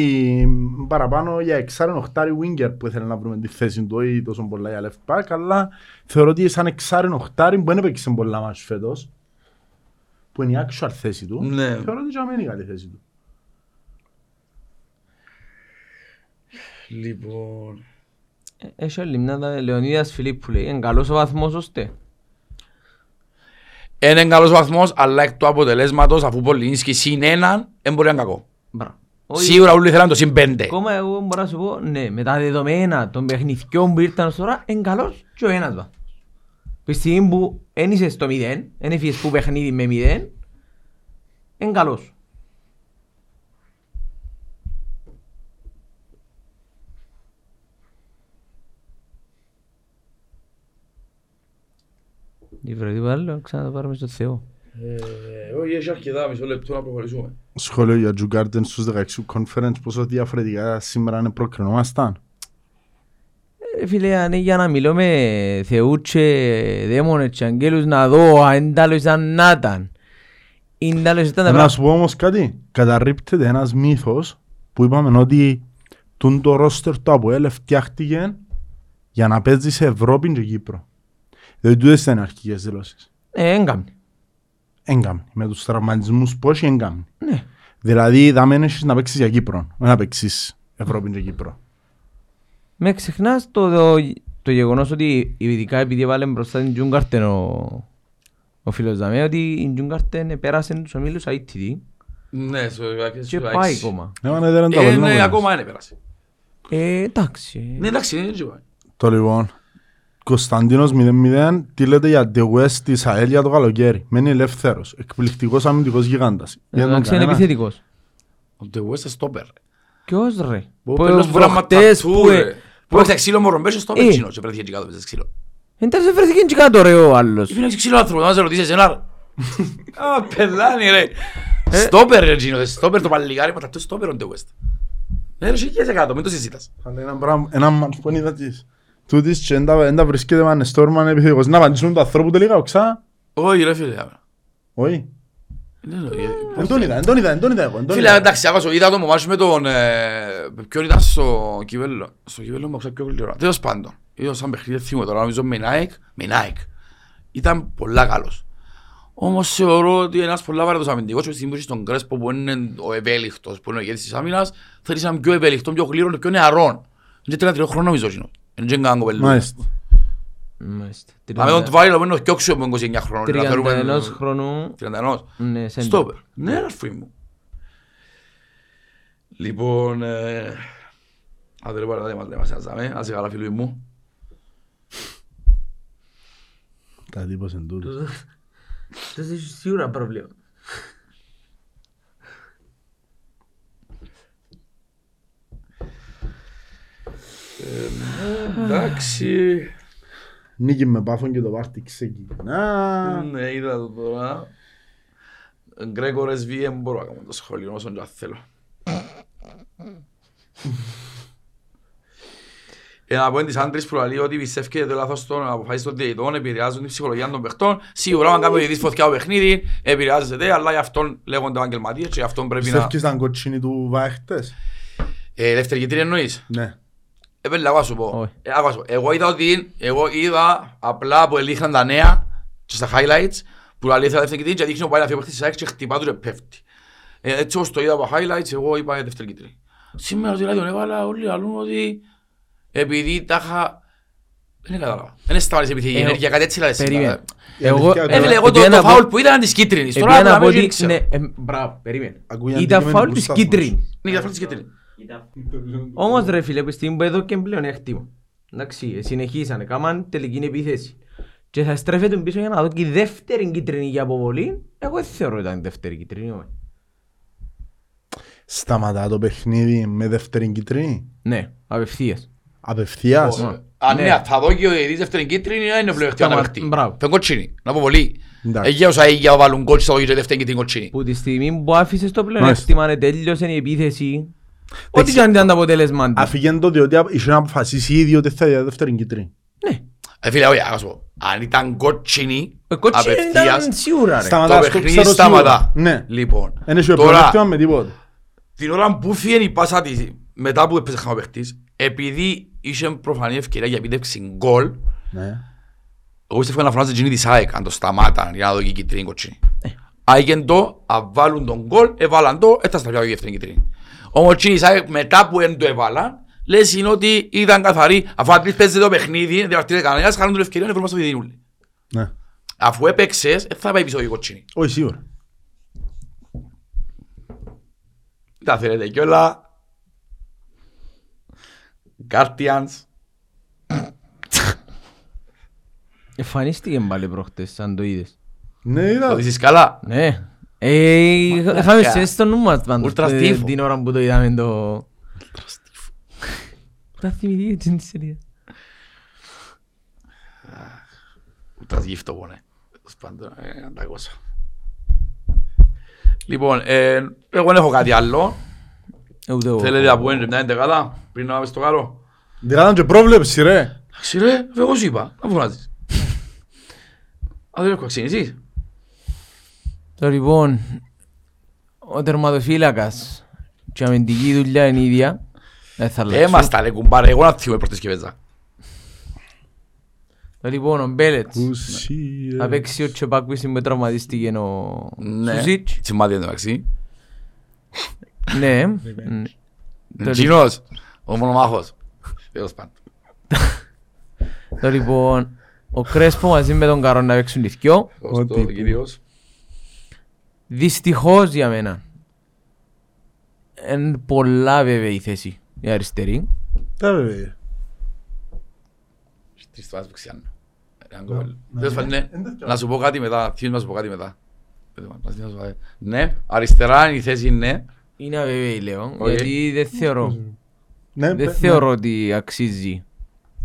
παραπάνω για εξάρεν οχτάρι winger που ήθελε να βρούμε τη θέση του ή τόσο πολλά για left back αλλά θεωρώ ότι σαν εξάρεν οχτάρι που δεν έπαιξε πολλά μας φέτος που είναι η actual θέση του Ναι. θεωρώ ότι και είναι η καλή θέση του. Λοιπόν... Έχει άλλη μια τα Λεωνίδας Φιλίππου λέει, είναι καλός ο βαθμός ώστε. Είναι καλός βαθμός, αλλά εκ του αποτελέσματος, αφού Πολυνίσκι συν έναν, δεν μπορεί να είναι κακό. Μπράβο. Όχι, Σίγουρα όλοι θέλαν το συν πέντε. Ακόμα εγώ μπορώ να σου πω, ναι, με τα δεδομένα των παιχνιδιών που ήρθαν ως τώρα, είναι καλός και ο ένας βαθμός. Που στη στιγμή που δεν είσαι στο μηδέν, δεν έφυγες που παιχνίδι με μηδέν, είναι καλός. Τι βρε, τίποτα άλλο, ξανά το πάρουμε στο Θεό. Ε, Όχι, έχει αρκετά, μισό λεπτό να προχωρήσουμε. Σχόλιο για Τζου Γκάρντεν στους 16 conference πόσο διαφορετικά σήμερα είναι προκρινόμασταν; Ε, Φίλε, αν είναι για να μιλώ με θεούς και δαίμονες και αγγέλους να δω αν τάλλος ήταν να ήταν. Είναι τάλλος ήταν τα Να πράγματα. σου πω όμως κάτι. Καταρρύπτεται ένας μύθος που είπαμε ότι τούν το ρόστερ του ΑΠΟΕΛ φτιάχτηκε για να παίζει σε Ευρώπη και Κύπρο. Δηλαδή τούτες ήταν οι αρχικές δηλώσεις. Ε, έγκαμνε. Έγκαμνη. Με τους τραυματισμούς που έχει έγκαμνη. Ναι. Δηλαδή δάμε έχεις να παίξεις για Κύπρο. Όχι να παίξεις Ευρώπη και Κύπρο. Με ξεχνάς το, το, το γεγονός ότι ειδικά επειδή έβαλε μπροστά την Τζούγκαρτεν ο, ο φίλος Δαμέ ότι η Τζούγκαρτεν πέρασε τους ομίλους ITD Ναι, στο και πάει ακόμα. Ναι, μα, ναι, δεν είναι το Ε, αποτέλεσμα. ναι, ακόμα είναι πέρασε. Ε, εντάξει. Ναι, εντάξει, δεν έτσι πάει. Το λοιπόν. Κωνσταντίνος 0-0 τι λέτε για The West της ΑΕΛ για το καλοκαίρι; Μένει ελεύθερος. Εκπληκτικός αμυντικός γιγάντας. Δεν τον Εντάξει είναι κανένα. επιθετικός. Ο De West stopper. Ποιος ρε; Που Που παίρνεις πράγματα προχτές του, που... ρε. ε- Που έπαιξε ξύλο μωρό, μπες στο Ε. πετσίνο και βρέθηκε και κάτω παίζεις ξύλο. Εντάξει βρέθηκε και κάτω ρε ο άλλος. Είπε να έχεις ξύλο άνθρωπο, να σε ρωτήσεις εσένα. ρε. Α, πελάνι ρε. Στόπερ ρε Τζίνο, στόπερ το παλιγάρι, μα το στόπερ ο De West. Ναι ρε, σήκες κάτω, μην το συζήτας. Αλλά ένα πράγμα, ένα μάτς που είδα της. Τούτης και δεν τα- δεν τα βρίσκεται με έναν στόρμαν επιθετικός. Να απαντήσουν του ανθρώπου τελικά, οξά. Όχι ρε φίλε. Όχι. Ναι, ναι, ε, Δεν τον είδα, δεν τον είδα, δεν τον είδα εγώ. δεν τον Φίλε, είδα. εντάξει, άκουσα, είδα το μομάσιο με τον... ε, Ποιον ήταν στο Κιβέλλο. Στο Κιβέλλο μου άκουσα πιο γλυκό. Τέλος πάντων. Είδα σαν παιχνίδι θυμώ τώρα, νομίζω με Nike. Με Nike. Ήταν πολλά καλός. Όμως θεωρώ ότι ένας πολλά βαρετός αμυντικός και στη στιγμή που είσαι στον Κρέσπο που είναι ο ευέλικτος, που είναι ο ηγέτης της άμυνας, θέλεις έναν πιο ευέλικτο, πιο γλύρο και πιο νεαρόν. Είναι τρία χρόνο νομίζω εκείνο. Είναι και καν κοπελούδι. Μάλιστα. Μάλιστα. Να με τον Τβάιλο που είναι ο πιο ξύο από 29 χρόνων. να θέλουμε- 31 χρονού. 31. Ναι, σέντερ. Στόπερ. Ναι, ρε αρφή μου. Λοιπόν, ε... άντε ρε παραδείγμα, μας λέμε, σας δάμε, ας καλά φίλοι μου. Τα τύπος εν τούτος. Δεν έχει σίγουρα πρόβλημα. Εντάξει. Νίκη με πάφον και το πάρτι ξεκινά. Ναι, είδα το τώρα. Γκρέκορες βίε, μπορώ να κάνω το σχόλιο όσο και αν θέλω. Ε, να πω εν της άντρης που λέει ότι πιστεύει και το λάθος των αποφάσεις των διαιτητών επηρεάζουν την ψυχολογία των παιχτών. Σίγουρα, αν κάνει ο διαιτητής φωτιά το παιχνίδι, επηρεάζεται, αλλά γι' αυτόν λέγονται επαγγελματίες και γι' αυτόν πρέπει να... Πιστεύεις ήταν κοτσίνη του Βάχτες. Ε, δεύτερη κίτρινη εννοείς; Ναι. Ε, πέλε, άκουα σου πω. Όχι. Ε, άκουα σου πω. Εγώ είδα ότι, εγώ είδα απλά που ελήχναν τα νέα και στα highlights που λέει θα δεύτερη κίτρινη και δείχνει ο πάει να φύγει ο παίχτης της ΑΕΚ και χτυπά τους και πέφτει. Ε, έτσι όπως το είδα από highlights, εγώ είπα δεύτερη κίτρινη. Σήμερα στο ράδιο έβαλα όλοι λαλούν ότι επειδή τα είχα... Δεν κατάλαβα. Δεν σταμάτησε επιθετική Ε, ενέργεια, κάτι έτσι λάδε Περίμενε. σήμερα. Η Εγώ, αλήθεια Ε, φίλε, εγώ το, επειδή το να πω- φάουλ που ήταν της κίτρινης. Τώρα επειδή να να πω μην ότι- ξέρω. ναι, ε, Μπράβο, περίμενε. Ακούει Ήταν αντικείμενο φάουλ του της σταθμός. κίτρινης. Ναι, για φάουλ της κίτρινης. Όμως ρε φίλε, που στιγμή που εδώ και πλέον έκτημα. Εντάξει, συνεχίσανε, κάμαν τελική επίθεση. Και θα στρέφεται πίσω για να δω και η δεύτερη κίτρινη για αποβολή. Εγώ δεν θεωρώ ότι ήταν η δεύτερη κίτρινη. όχι. Σταματά το παιχνίδι με δεύτερη κίτρινη; Ναι, απευθείας. Απευθείας; Αν Ναι. ναι, θα δω και ο διαιτητής δεύτερη κίτρινη, είναι πλεονεκτήμα να Σταμα- παιχτεί. μπράβο. Φεν κοτσίνη, να πω πολύ. Εντάξει. Εγιά όσα έγια βάλουν κότσι στο και δεύτερη κίτρινη κοτσίνη. Που τη στιγμή που άφησες το πλέον Μάλιστα. έκτημα, ναι, τέλειωσε η επίθεση. Ό,τι και αν ήταν το αποτέλεσμα του. Αφήγεν το διότι είχε να αποφασίσει ήδη ότι θα για δεύτερη κίτρινη. Ναι. Ε, φίλε, όχι, ας πω. Αν ήταν κότσινη, Ο κότσινη απευθείας, ήταν σίγουρα ρε. Σταματά, το στο παιχνίδι ξέρω σταματά. σίγουρα. Ναι. Λοιπόν, Δεν έχει τώρα, πλεονέκτημα με τίποτα. την ώρα που φύγει η πάσα της, μετά που έπαιζε χαμός παίχτης, επειδή είχε προφανή ευκαιρία για επίτευξη γκολ, Ναι. εγώ πιστεύω να φωνάζει γίνει της ΑΕΚ, αν το σταμάταν για να δω και η κίτρινη κοτσίνη. Άγιεν το, αν βάλουν τον γκολ, έβαλαν το, έφτασε στα πια η δεύτερη κίτρινη. Όμως εκείνη της ΑΕΚ μετά που δεν το έβαλαν, λες είναι ότι ήταν καθαρή, αφού απλής παίζει το παιχνίδι, δεν διαβαρτήρε κανένας, χάνουν την ευκαιρία να βρούμε στο διδίνουλι. Ναι. Αφού έπαιξες, δεν θα πάει πίσω η κοτσίνη. Όχι σίγουρα. Τα θέλετε κιόλα. Guardians. Εμφανίστηκε πάλι προχτές, σαν το είδες. Ναι, είδα. Το δεις καλά. Ναι. Ε, είχαμε σε στο νου μας πάντως, Ούλτρα ε, στίφο. την ώρα που το είδαμε το... Τα θυμηθεί έτσι τη σειρά. Ούτε γύφτο πόνε. Τέλος πάντων, ε, ανταγώσα. Λοιπόν, ε, εγώ δεν έχω κάτι άλλο. Ε, Ούτε εγώ. Θέλετε να πούμε μια εντεκάδα πριν να πάμε στο καλό. Δεν κάναν και πρόβλεψη ρε. Εντάξει ρε, εγώ σου είπα, να φωνάζεις. Α, δεν έχω αξίνησεις. Το λοιπόν, ο τερματοφύλακας και η αμυντική δουλειά είναι η ίδια. Δεν θα αλλάξουν. Έμαστα ρε κουμπάρε, εγώ να θυμώ πρώτες και παίζα. Το λοιπόν, ο Μπέλετς. Ουσία. Θα παίξει ο Τσεπάκουης που τραυματίστηκε ο Ναι, Σουζίτς. τσιμάδι εντάξει. Ναι. ναι. Το Τζίνος, ο μονομάχος. Τέλος πάντων. Το λοιπόν, ο Κρέσπο μαζί με τον Καρόν να παίξουν τις δυο. Σωστό, Ό,τι κυρίως. Δυστυχώς για μένα. Είναι πολλά βέβαια η θέση η αριστερή. Τα βέβαια. Τρεις φορές που ξιάνω. Έναν κόβελ. Τέλος πάντων, ναι. Να σου πω κάτι μετά. Τι να σου πω κάτι μετά. Να σου πω κάτι. Ναι, αριστερά η θέση είναι. Είναι αβεβαίη λέω, Οκ. γιατί δεν θεωρώ, Ναι, δεν πε- θεωρώ ότι αξίζει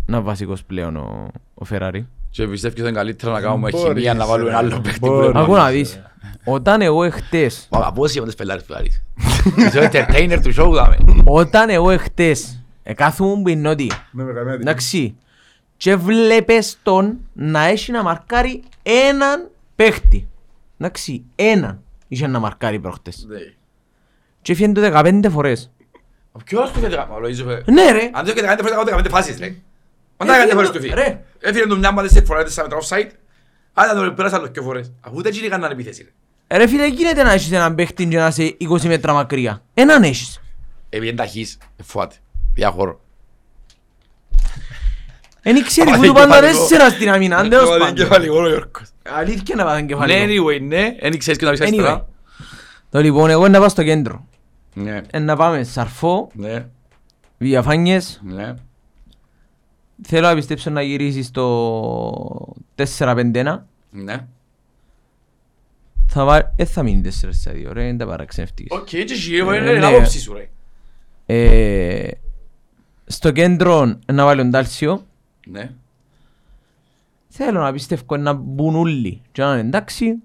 να βασικός πλέον ο, ο Φεράρι. Και πιστεύω ότι είναι καλύτερα να κάνουμε Μπορείς, χημεία να βάλουμε ρε. ένα άλλο παίχτη που Μπορείς. είναι Ακού να μόνος. δεις, όταν εγώ εχτες, Μα από όσοι είμαστε πελάρες του Άρης. Είσαι ο entertainer του show δάμε. όταν εγώ εχτες εκάθομαι που είναι νότια, Ναι, με καμία εντάξει, και βλέπεις τον να έχει να μαρκάρει έναν παίχτη. Εντάξει, έναν είχε να μαρκάρει προχτες. Ναι. Και έφυγε το 15 φορές. Ποιος του φέτει ο Λοΐζο φε- Ναι ρε, Αν δεν έκανε φορές, κάνω 15 φάσεις, ρε. Όταν έκανε φορές του φύγει. Ρε. Έφυγε του μια μάτια σε φορά τέσσερα μέτρα offside. Άρα τον πέρασα άλλο και φορές. Αφού δεν γίνει κανέναν επίθεση. ρε. ρε φίλε γίνεται να έχεις έναν παίχτη και να είσαι 20 μέτρα μακριά. Έναν έχεις. Επειδή είναι ταχύς, φουάται. Διαχώρο. Εν ήξερε Άμα που του δεν πάντα κεφαλικό. τέσσερα στην αμήνα, αν τέλος Έβαλε πάντων. κεφαλικό ο Γιώργος. Αλήθεια να πάθαν Ναι, κεφαλικό. anyway, ναι. Εν ξέρεις και να πεις Anyway. αριστερά. Το λοιπόν, εγώ να πάω στο κέντρο. Ναι, Ε, Να πάμε Σαρφό, ναι, Διαφάνιες. ναι. Θέλω να πιστέψω να γυρίσει στο 4-5-1. Ναι. Θα βάλει... Ε, θα μείνει 4-2, ρε, δεν τα παραξενευτικές. Οκ, και εσύ, εγώ Ε, είναι ναι. άποψη σου, ρε. Ε, στο κέντρο να βάλει ο Ντάλσιο. Ναι. Θέλω να πιστεύω να μπουν όλοι και να είναι εντάξει.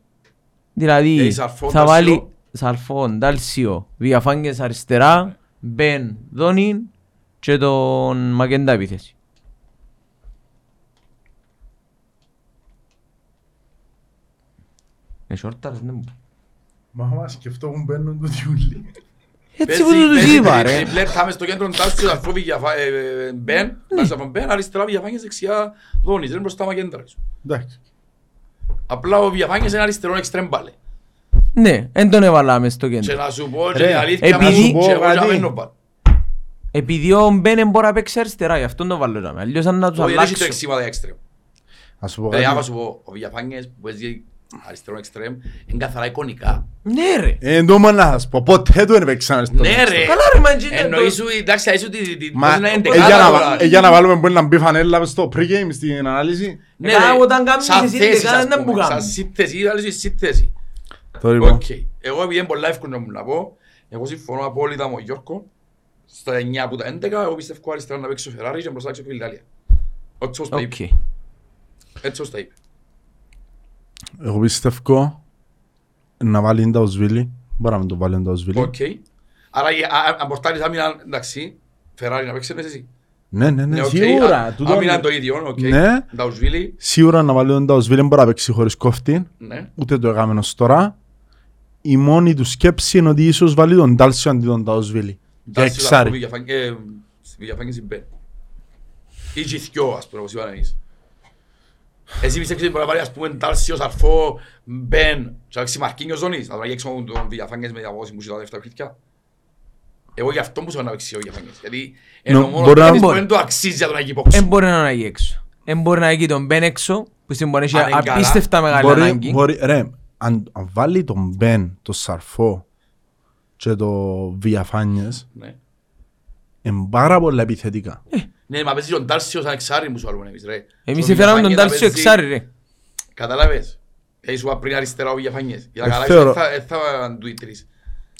Δηλαδή Ε, Σαρφό, θα Ντάλσιο. βάλει Σαρφό, Ντάλσιο, Διαφάνιες αριστερά, Μπεν, Δόνιν και τον Μακέντα επίθεση. Ε, σόρταρες, ναι μου. Μα άμα σκεφτώ που μπαίνουν το διούλι. Έτσι που τους είπα ρε. Πλέον θα είμαι στο κέντρο Ντάλσιο, θα φόβει για φα- ε, ε, Μπεν, Ντάλσιο από Μπεν, αριστερά Διαφάνιες, δεξιά Δόνης, δεν είναι μπροστά Μακέντρα. Εντάξει. Απλά ο Διαφάνιες είναι αριστερό εξτρέμ πάλι. Ναι, δεν τον έβαλα μες στο Και κέντρο. να σου πω και Ρε, την αλήθεια μου, επειδή- και εγώ κάτι. για μένω πάλι. Επειδή ο Μπεν δεν μπορεί να παίξει αριστερά, γι' αυτό το βάλω τζάμε. Αλλιώς αν να τους Όχι, δεν έχει αλλάξω. τρεξίματα για εξτρέμ. Ας σου πω Δηλαδή, άμα κάτι. σου πω, ο Βιαφάνιες που παίζει αριστερό εξτρέμ, είναι καθαρά εικονικά. Ναι ρε. Ε, εν τω μόνο να σας πω, ποτέ του δεν παίξαν αριστερό. Ναι ρε, Καλά ρε μαντζί. εννοείς σου, εντάξει, αρέσει ότι τη- Μα, μπορεί να είναι ε, εντεκάδα για να τώρα. βα- ε, για να βάλουμε μπορεί να μπει φανέλα στο pre-game στην ανάλυση. Ναι, Καλά, ρε, όταν κάνεις σαν εσύ θέση, εντεκάδα, ας δεν πούμε, μου σαν κάνεις. σύνθεση, ή άλλως η σύνθεση. Το λοιπόν. Οκ. Εγώ επειδή είναι πολλά εύκολο να μου να πω, εγώ συμφωνώ απόλυτα με τον Γιώργο. Στα 9 από τα 11, εγώ πιστεύω αριστερά να παίξει ο Φεράρι και μπροστά να παίξει ο Ιταλία. Έτσι όπως τα είπε. Οκ. Έτσι όπως τα είπε. Εγώ πιστεύω να βάλει την Ταουσβίλη. Μπορεί να το βάλει την Ταουσβίλη. Οκ. Άρα η- α- α- αν πορτάρεις άμυνα, εντάξει, Φεράρι να παίξεις εσύ. Ναι, ναι, ναι, Ναι, οκ. σίγουρα. Α- τούτο Άμυνα είναι. το ίδιο, οκ. Ναι. Νταουσβίλη, Σίγουρα να βάλει τον Ταουσβίλη δεν μπορεί να παίξει χωρίς κόφτη. ναι. Ούτε το έκαμε ως τώρα. Η μόνη του σκέψη είναι ότι ίσως βάλει τον Τάλσιο αντί τον Ταουσβίλη. Για Εντάξει, εξάρι. Βιαφάνι- ε, Βιαφάνιες η Μπεν. Ή και οι θκυο, ας πούμε, όπως είπαν εμείς. Εσύ πιστεύεις ότι μπορεί να βάλει, ας πούμε, Τάλσιο, Σαρφό, Μπεν, και να παίξει Μαρκίνιος ζώνης, να βγει έξω από τον Βιαφάνιες με διαβόση μου και τα δεύτερα παιχνίδια. Εγώ γι' αυτό μου σου να παίξει ο Βιαφάνιες, γιατί Νο, ενώ μόνο μπορεί να- παίρνεις που δεν το αξίζει για τον Αγί Δεν Πόξο. μπορεί να είναι έξω. Δεν μπορεί να έχει τον Μπεν έξω, που στην μπορεί να Αν έχει είναι καλά, απίστευτα μεγάλη Μπορεί, ανάγκη. μπορεί, ρε, αν, αν βάλει τον Μπεν, το Σαρφό και το Βιαφάνιες, Ναι. είναι πάρα πολλά επιθετικά. Ναι, μα παίζει τον Τάλσιο σαν εξάρι μου σου βάλουμε εμείς, ρε. Εμείς Στον έφεραμε τον Βιαφάνιες να Τάλσιο παίζει- εξάρι ρε. Κατάλαβες. Έτσι σου είπα πριν αριστερά ο Βιαφάνιες. Για να Ε, καταλάβεις, θεωρώ- δεν θα- δεν θα του οι τρεις.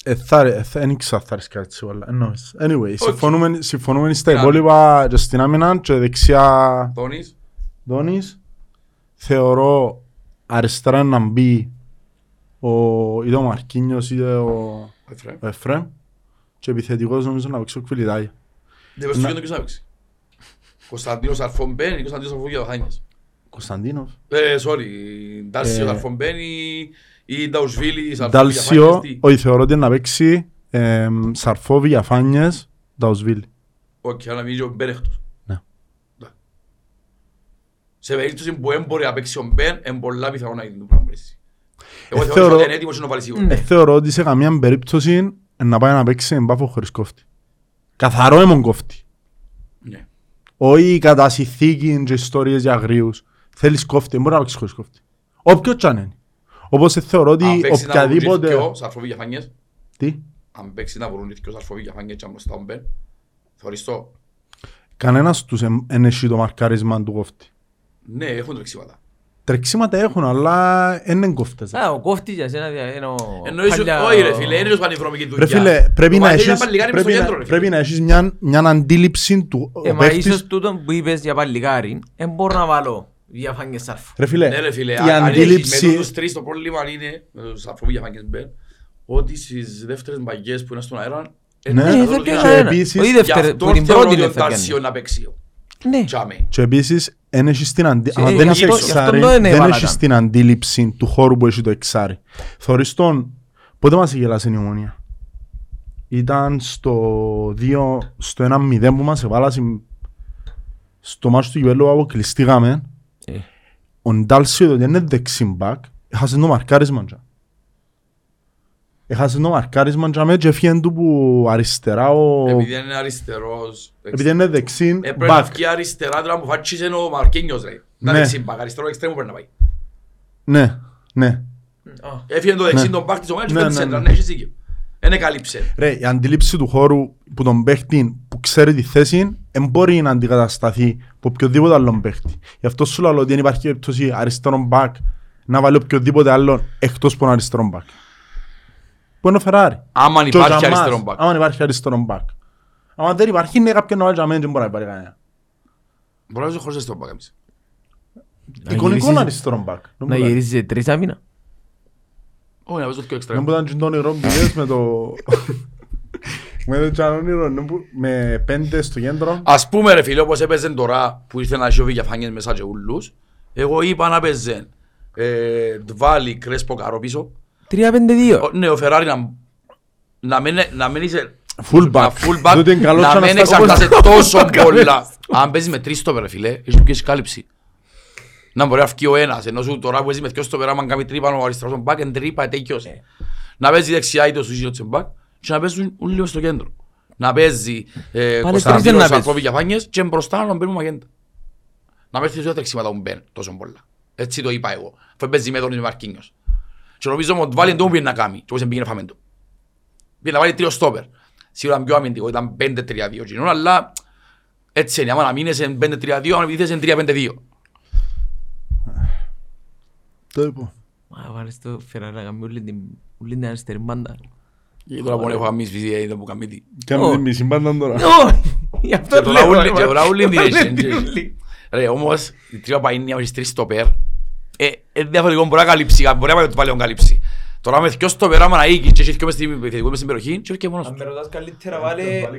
Ε, θα, ρε, ε, θα, δεν ήξερα θα ρίσκα έτσι όλα. Εννοείς. Anyway, συμφωνούμε, συμφωνούμε στα Ναι. υπόλοιπα και στην άμυνα και δεξιά Τόνις, Δόνης. Θεωρώ αριστερά να μπει ο, είτε ο Μαρκίνιος είτε ο, ο Εφραίμ. ο Εφραίμ και επιθετικός νομίζω να παίξει ο Κβιλιτάγια. Δεν πες στο Να- κέντρο ποιος να παίξει. Κωνσταντίνος Αρφόν Μπεν ή Κωνσταντίνος Αρφόν Βιαφάνιες. Κωνσταντίνοφ. Ε, sorry, Ντάλσιο Ε, Αρφόν Μπεν ή- ή Νταουσβίλη Αρφόν Ντάλσιο, Βιαφάνιες. τι; όχι θεωρώ ότι να παίξει ε, Σαρφό Βιαφάνιες, Νταουσβίλη. Οκ, αλλά μείνει και ο Μπεν εκτός. Ναι. Ναι. Σε περίπτωση που δεν μπορεί να παίξει ο Μπεν, είναι πολλά πιθανό να γίνει το πράγμα. έτσι. Εγώ Ε, θεωρώ θεωρώ- ότι είναι έτοιμος να βάλει σίγουρα. Ναι. Ε, θεωρώ ότι σε καμία περίπτωση να πάει να παίξει εμπάφο χωρίς κόφτη. Καθαρό έμον κόφτη. Ναι. Όχι κατά συνθήκη και ιστορίες για αγρίους. Θέλεις κόφτη, δεν μπορεί να παίξεις χωρίς κόφτη. Όποιο κι αν είναι. Όπως ε, θεωρώ ότι Αν παίξεις να βρουν και οποιαδήποτε... δυο Αρφόν Βιαφάνιες, Τι; αν παίξεις να βρουν και δυο Αρφόν Βιαφάνιες και αν μπροστά ο Μπεν, θεωρείς το. Κανένας τους δεν έχει το μαρκάρισμα του κόφτη. Ναι, έχουν τρεξίματα. Τρεξίματα έχουν, αλλά δεν είναι κόφτες. Α, ο κόφτης για σένα δια- είναι ο... Εννοείς, παλιά- όχι ρε φίλε, είναι ως πανηδρομική δουλειάς. Ρε φίλε, πρέπει Το να Βαλένθια έχεις, παλικάρι μες στο πρέπει, κέντρο, να, ρε φίλε. πρέπει να έχεις μια, μια αντίληψη του Ε, ο μα παίκτης. ίσως τούτο που είπες για παλικάρι, δεν μπορώ να βάλω διαφάνειες σάρφου. Ρε φίλε, Ναι ρε φίλε, η αν- αν έχεις αντίληψη... με τους τρεις το πρόβλημα είναι, με τους αφού Βιαφάνιες Μπεν, ότι στις δεύτερες μπαγιές που είναι στον αέρα, Ναι, είναι ε, καθόλου δεν δυνατό. πιάνει κανένα. επίσης- Όχι Γι' δεύτερη, αυτό που την θεωρώ πρώτη ότι ο είναι θα Τάλσιο πιάνει. να παίξει. Ναι. Τζάμε. Και επίσης, εν έχεις την αντι... Ε, άμα γι' δεν αυτό- είσαι γι' αυτό εξάρι, το είναι δεν έβαλα έχεις τα. την αντίληψη του χώρου που έχει το εξάρι. Θωρείς τον... Πότε μας γελάσε η ομονία. Ήταν στο 2, στο 1-0 που μας εβάλασε στο μάτσο του Γιουέλου αποκλειστήκαμε. Ε. Ο Ντάλσιο ότι είναι δεξιμπάκ, έχασε το μαρκάρισμα τζα. Έχασες το μαρκάρισμα τζα με και έφυγε του που αριστερά ο... Επειδή είναι αριστερός. Επειδή είναι δεξί Έπρεπε να μπακ. βγει αριστερά τώρα που φάτσισε ο Μαρκίνιος ρε. Να Ναι. δεξί μπακ, αριστερό εξτρέμου πρέπει να πάει. Ναι, ναι. Έφυγε το δεξί Ναι. τον μπακ της ομάδας και Ναι, πέτει ναι, σέντρα. ναι. Ναι, έχεις δίκιο. Ένα καλύψε. Ρε, η αντίληψη του χώρου που τον παίχτη που ξέρει τη θέση δεν μπορεί να αντικατασταθεί από οποιοδήποτε άλλον παίχτη. Γι' αυτό σου λέω ότι δεν υπάρχει περίπτωση αριστερό μπακ να βάλει οποιοδήποτε άλλον εκτός από τον αριστερό μπακ. Που είναι ο Φεράρι. Άμα Και ο υπάρχει Τζαμάς, αριστερό μπακ. Άμα υπάρχει αριστερό μπακ. Άμα δεν υπάρχει, είναι κάποιον να βάλει τζαμέν και δεν μπορεί να υπάρχει κανένα. Μπορεί να είσαι χωρίς αριστερό μπακ εμείς. Εικονικό γυρίσεις- αριστερό μπακ. Δεν Να μπορεί. γυρίσεις σε τρεις άμυνα. Όχι, να παίζω και Δεν εξτρέμου. μπορεί να είναι το όνειρο που λες με το... Με το τσανόνιρο, ναι, που- με πέντε στο κέντρο. Ας πούμε ρε φίλε, όπως έπαιζε τώρα που ήρθε να σιώβει για φάνιες μέσα και ούλους, εγώ είπα να παίζε ε, Ντβάλι, Κρέσπο, Καρό πίσω. 3-5-2. Ο- Ναι, ο Φεράρι να, να μην, να μην είσαι Full να back. full back, Τούτο είναι καλός να και μην αναστάσεις. εξαρτάσαι τόσο πολλά. Αν παίζεις με τρεις στόπερ ρε φίλε, έχεις πιο κάλυψη. Να μπορεί να βγει ο ένας, ενώ σου τώρα που παίζεις με δυο στόπερ, άμα κάνει τρύπα ο αριστερός τον back, εν τρύπα, τέλειος. Να παίζει δεξιά είτε ο Σουζίνο τσεμπάκ και να παίζουν όλοι στο κέντρο. να παίζει ε, Πάλι Κωνσταντίνος τρεις δεν να Ανθρώπη για φάνιες και μπροστά να τον παίρνουμε αγέντα. Να με έρθει δύο τρεξίματα που μπαίνουν τόσο πολλά. Έτσι το είπα εγώ. Αφού παίζει με τον Μαρκίνιος. Και νομίζω ότι βάλει το πήγε να κάνει και όπως πήγαινε φάμε του. Πήγε να βάλει τρίο στόπερ. Σίγουρα πιο αμυντικό, ήταν 5-3-2 κοινών, αλλά έτσι είναι, άμα να μείνεις σε 5-3-2, άμα να σε 3-5-2. Το είπα. Μα βάλεις το Φεράρι να κάνει όλη την όλη την αριστερή μπάντα. Και τώρα που έχω γαμίσει φυσικά είδα που κάνει τι. Κάμε την μισή μπάντα τώρα. Όχι, γι' αυτό Και το λέω, Ραούλ- ρε, και ο Ραούλ είναι Ραούλ direction, είναι και- τριούλη. Ρε, όμως, η τρία παΐνια με τις τρεις στοπέρ, ε, ε, διαφορετικό μπορεί να καλύψει, μπορεί να πάει να καλύψει. Τώρα με δυο στοπέρ, άμα να οίκει και έχει δυο μες στην επιθετικό μες στην περιοχή, και έρχεται μόνος Αν του. με ρωτάς καλύτερα βάλε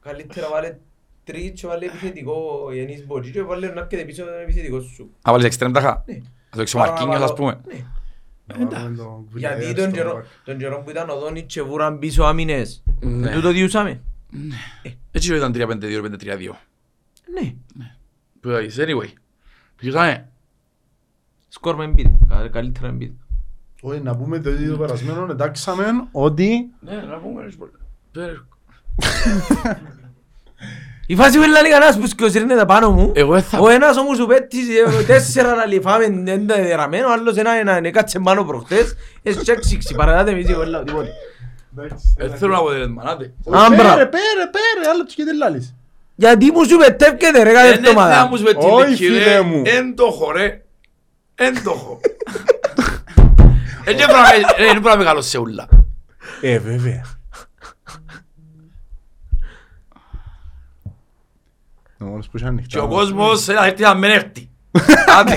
καλύτερα βάλε τρεις και βάλε επιθετικό Γιάννης Μποτζή και βάλε να έρχεται πίσω τον επιθετικό σου. Να βάλεις εξτρέμ τάχα. Ναι. Να το έξω Παρά να Μαρκίνιος, ας βάλω- πούμε. Ναι. Ε, Γιατί τον καιρό, τον καιρό που ήταν ο Δόνιτς και βούραν πίσω άμυνες. Ναι. Τούτο διούσαμε; Έτσι ήταν 3-5-2, 5-3-2. Ναι. Που θα είσαι, anyway. Πήγαμε. Σκορ με εμπίτ. Καλύτερα εμπίτ. Όχι, να πούμε το ίδιο περασμένο, εντάξαμε ότι Ναι, να πούμε, ρε, σπορ. Πέρα. Η φάση που είναι λέει κανένας που σκοσύρνεται πάνω μου. Εγώ δεν θα- Ο ένας όμως σου πέτυχε ε, τέσσερα να λιφάμε δεν τα δεδραμένο, ο άλλος ένα ένα είναι κάτσε πάνω προχτές. Εσύ και έξιξη, παραδάτε μη σίγουρα τίποτε. Δεν θέλω να αποτελέσμα, νάτε. Άμπρα. Πέρε, πέρε, πέρε, άλλο τους και τελάλεις. Γιατί μου σου πετεύκεται ρε κάθε Δεν είναι να εβδομάδα. μου σπετεί Όχι, νίκη, φίλε ρε. μου. Εν το έχω, ρε. Εν το έχω. Ε, δεν πρέπει να με- ρε, δεν πρέπει να μεγαλώσει σε ούλα. Ε, βέβαια. Ο μόνος που είχε ανοιχτά. Και ο κόσμος ένα έρθει να μην έρθει. Άντε.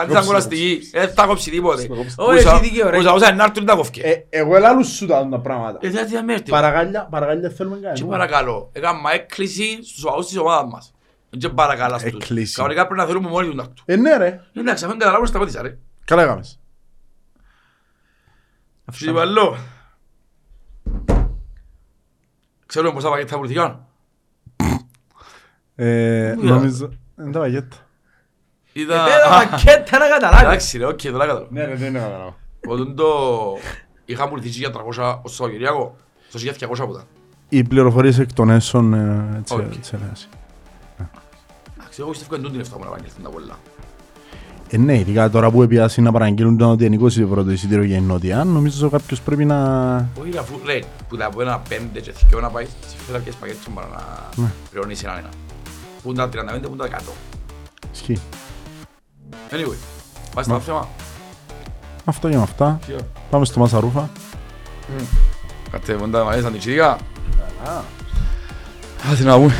Αν ήταν κουραστική, δεν θα κόψει τίποτε. Όχι, έχει δίκαιο, ρε. Όσα όσα είναι να έρθουν τα κόφκε. Ε, Εγώ ελάλους σου τα τα πράγματα. Ε, δεν θα με έρθει. Παραγάλια, παραγάλια θέλουμε Και κανένα. παρακαλώ, έκανα έκκληση στους αγούς της ομάδας μας. Και παρακαλώ στους. Έκκληση. Κανονικά πρέπει να θέλουμε μόνοι τους να του. Ε, ναι ρε. Εντάξει, αφού καταλάβουν σταματήσα ρε. Καλά έκαμες. Σου είπα άλλο. Ξέρουμε πόσα πακέτα πουληθήκαν. Ε, Πού Νομίζω... Είναι τα παγέτα. Ήταν... Πέρα πακέτα να καταλάβεις. Εντάξει ρε, οκ, τώρα κατάλαβα. Ναι ρε, δεν είναι καταλάβω. Όταν το είχα πουληθεί για 300 ως Σαββατοκυριακό, στο 1200 που ήταν. Οι πληροφορίες εκ των έσων ε, έτσι, Οκ. Έτσι έλεγες. Εντάξει, εγώ πιστεύω εντούν την εφτά μου να παγγελθούν τα πολλά. Ε, ναι, ειδικά τώρα που επιάσει να παραγγείλουν το ότι είναι 20 ευρώ το εισιτήριο για η Νότια, νομίζω κάποιος πρέπει να... Όχι ρε, αφού ρε, που τα από ένα πέντε και δυο να πάει στις φυλακές πακέτες παρά να πληρώνεις έναν ένα. Πού είναι τα 35, πού είναι τα 100. Ισχύει. Anyway, πάει στο θέμα. Αυτό για αυτά. Πάμε στο Μασαρούφα. Κάτσε, πόντα, μ' αρέσαν την τσίδικα. Άσε να πούμε.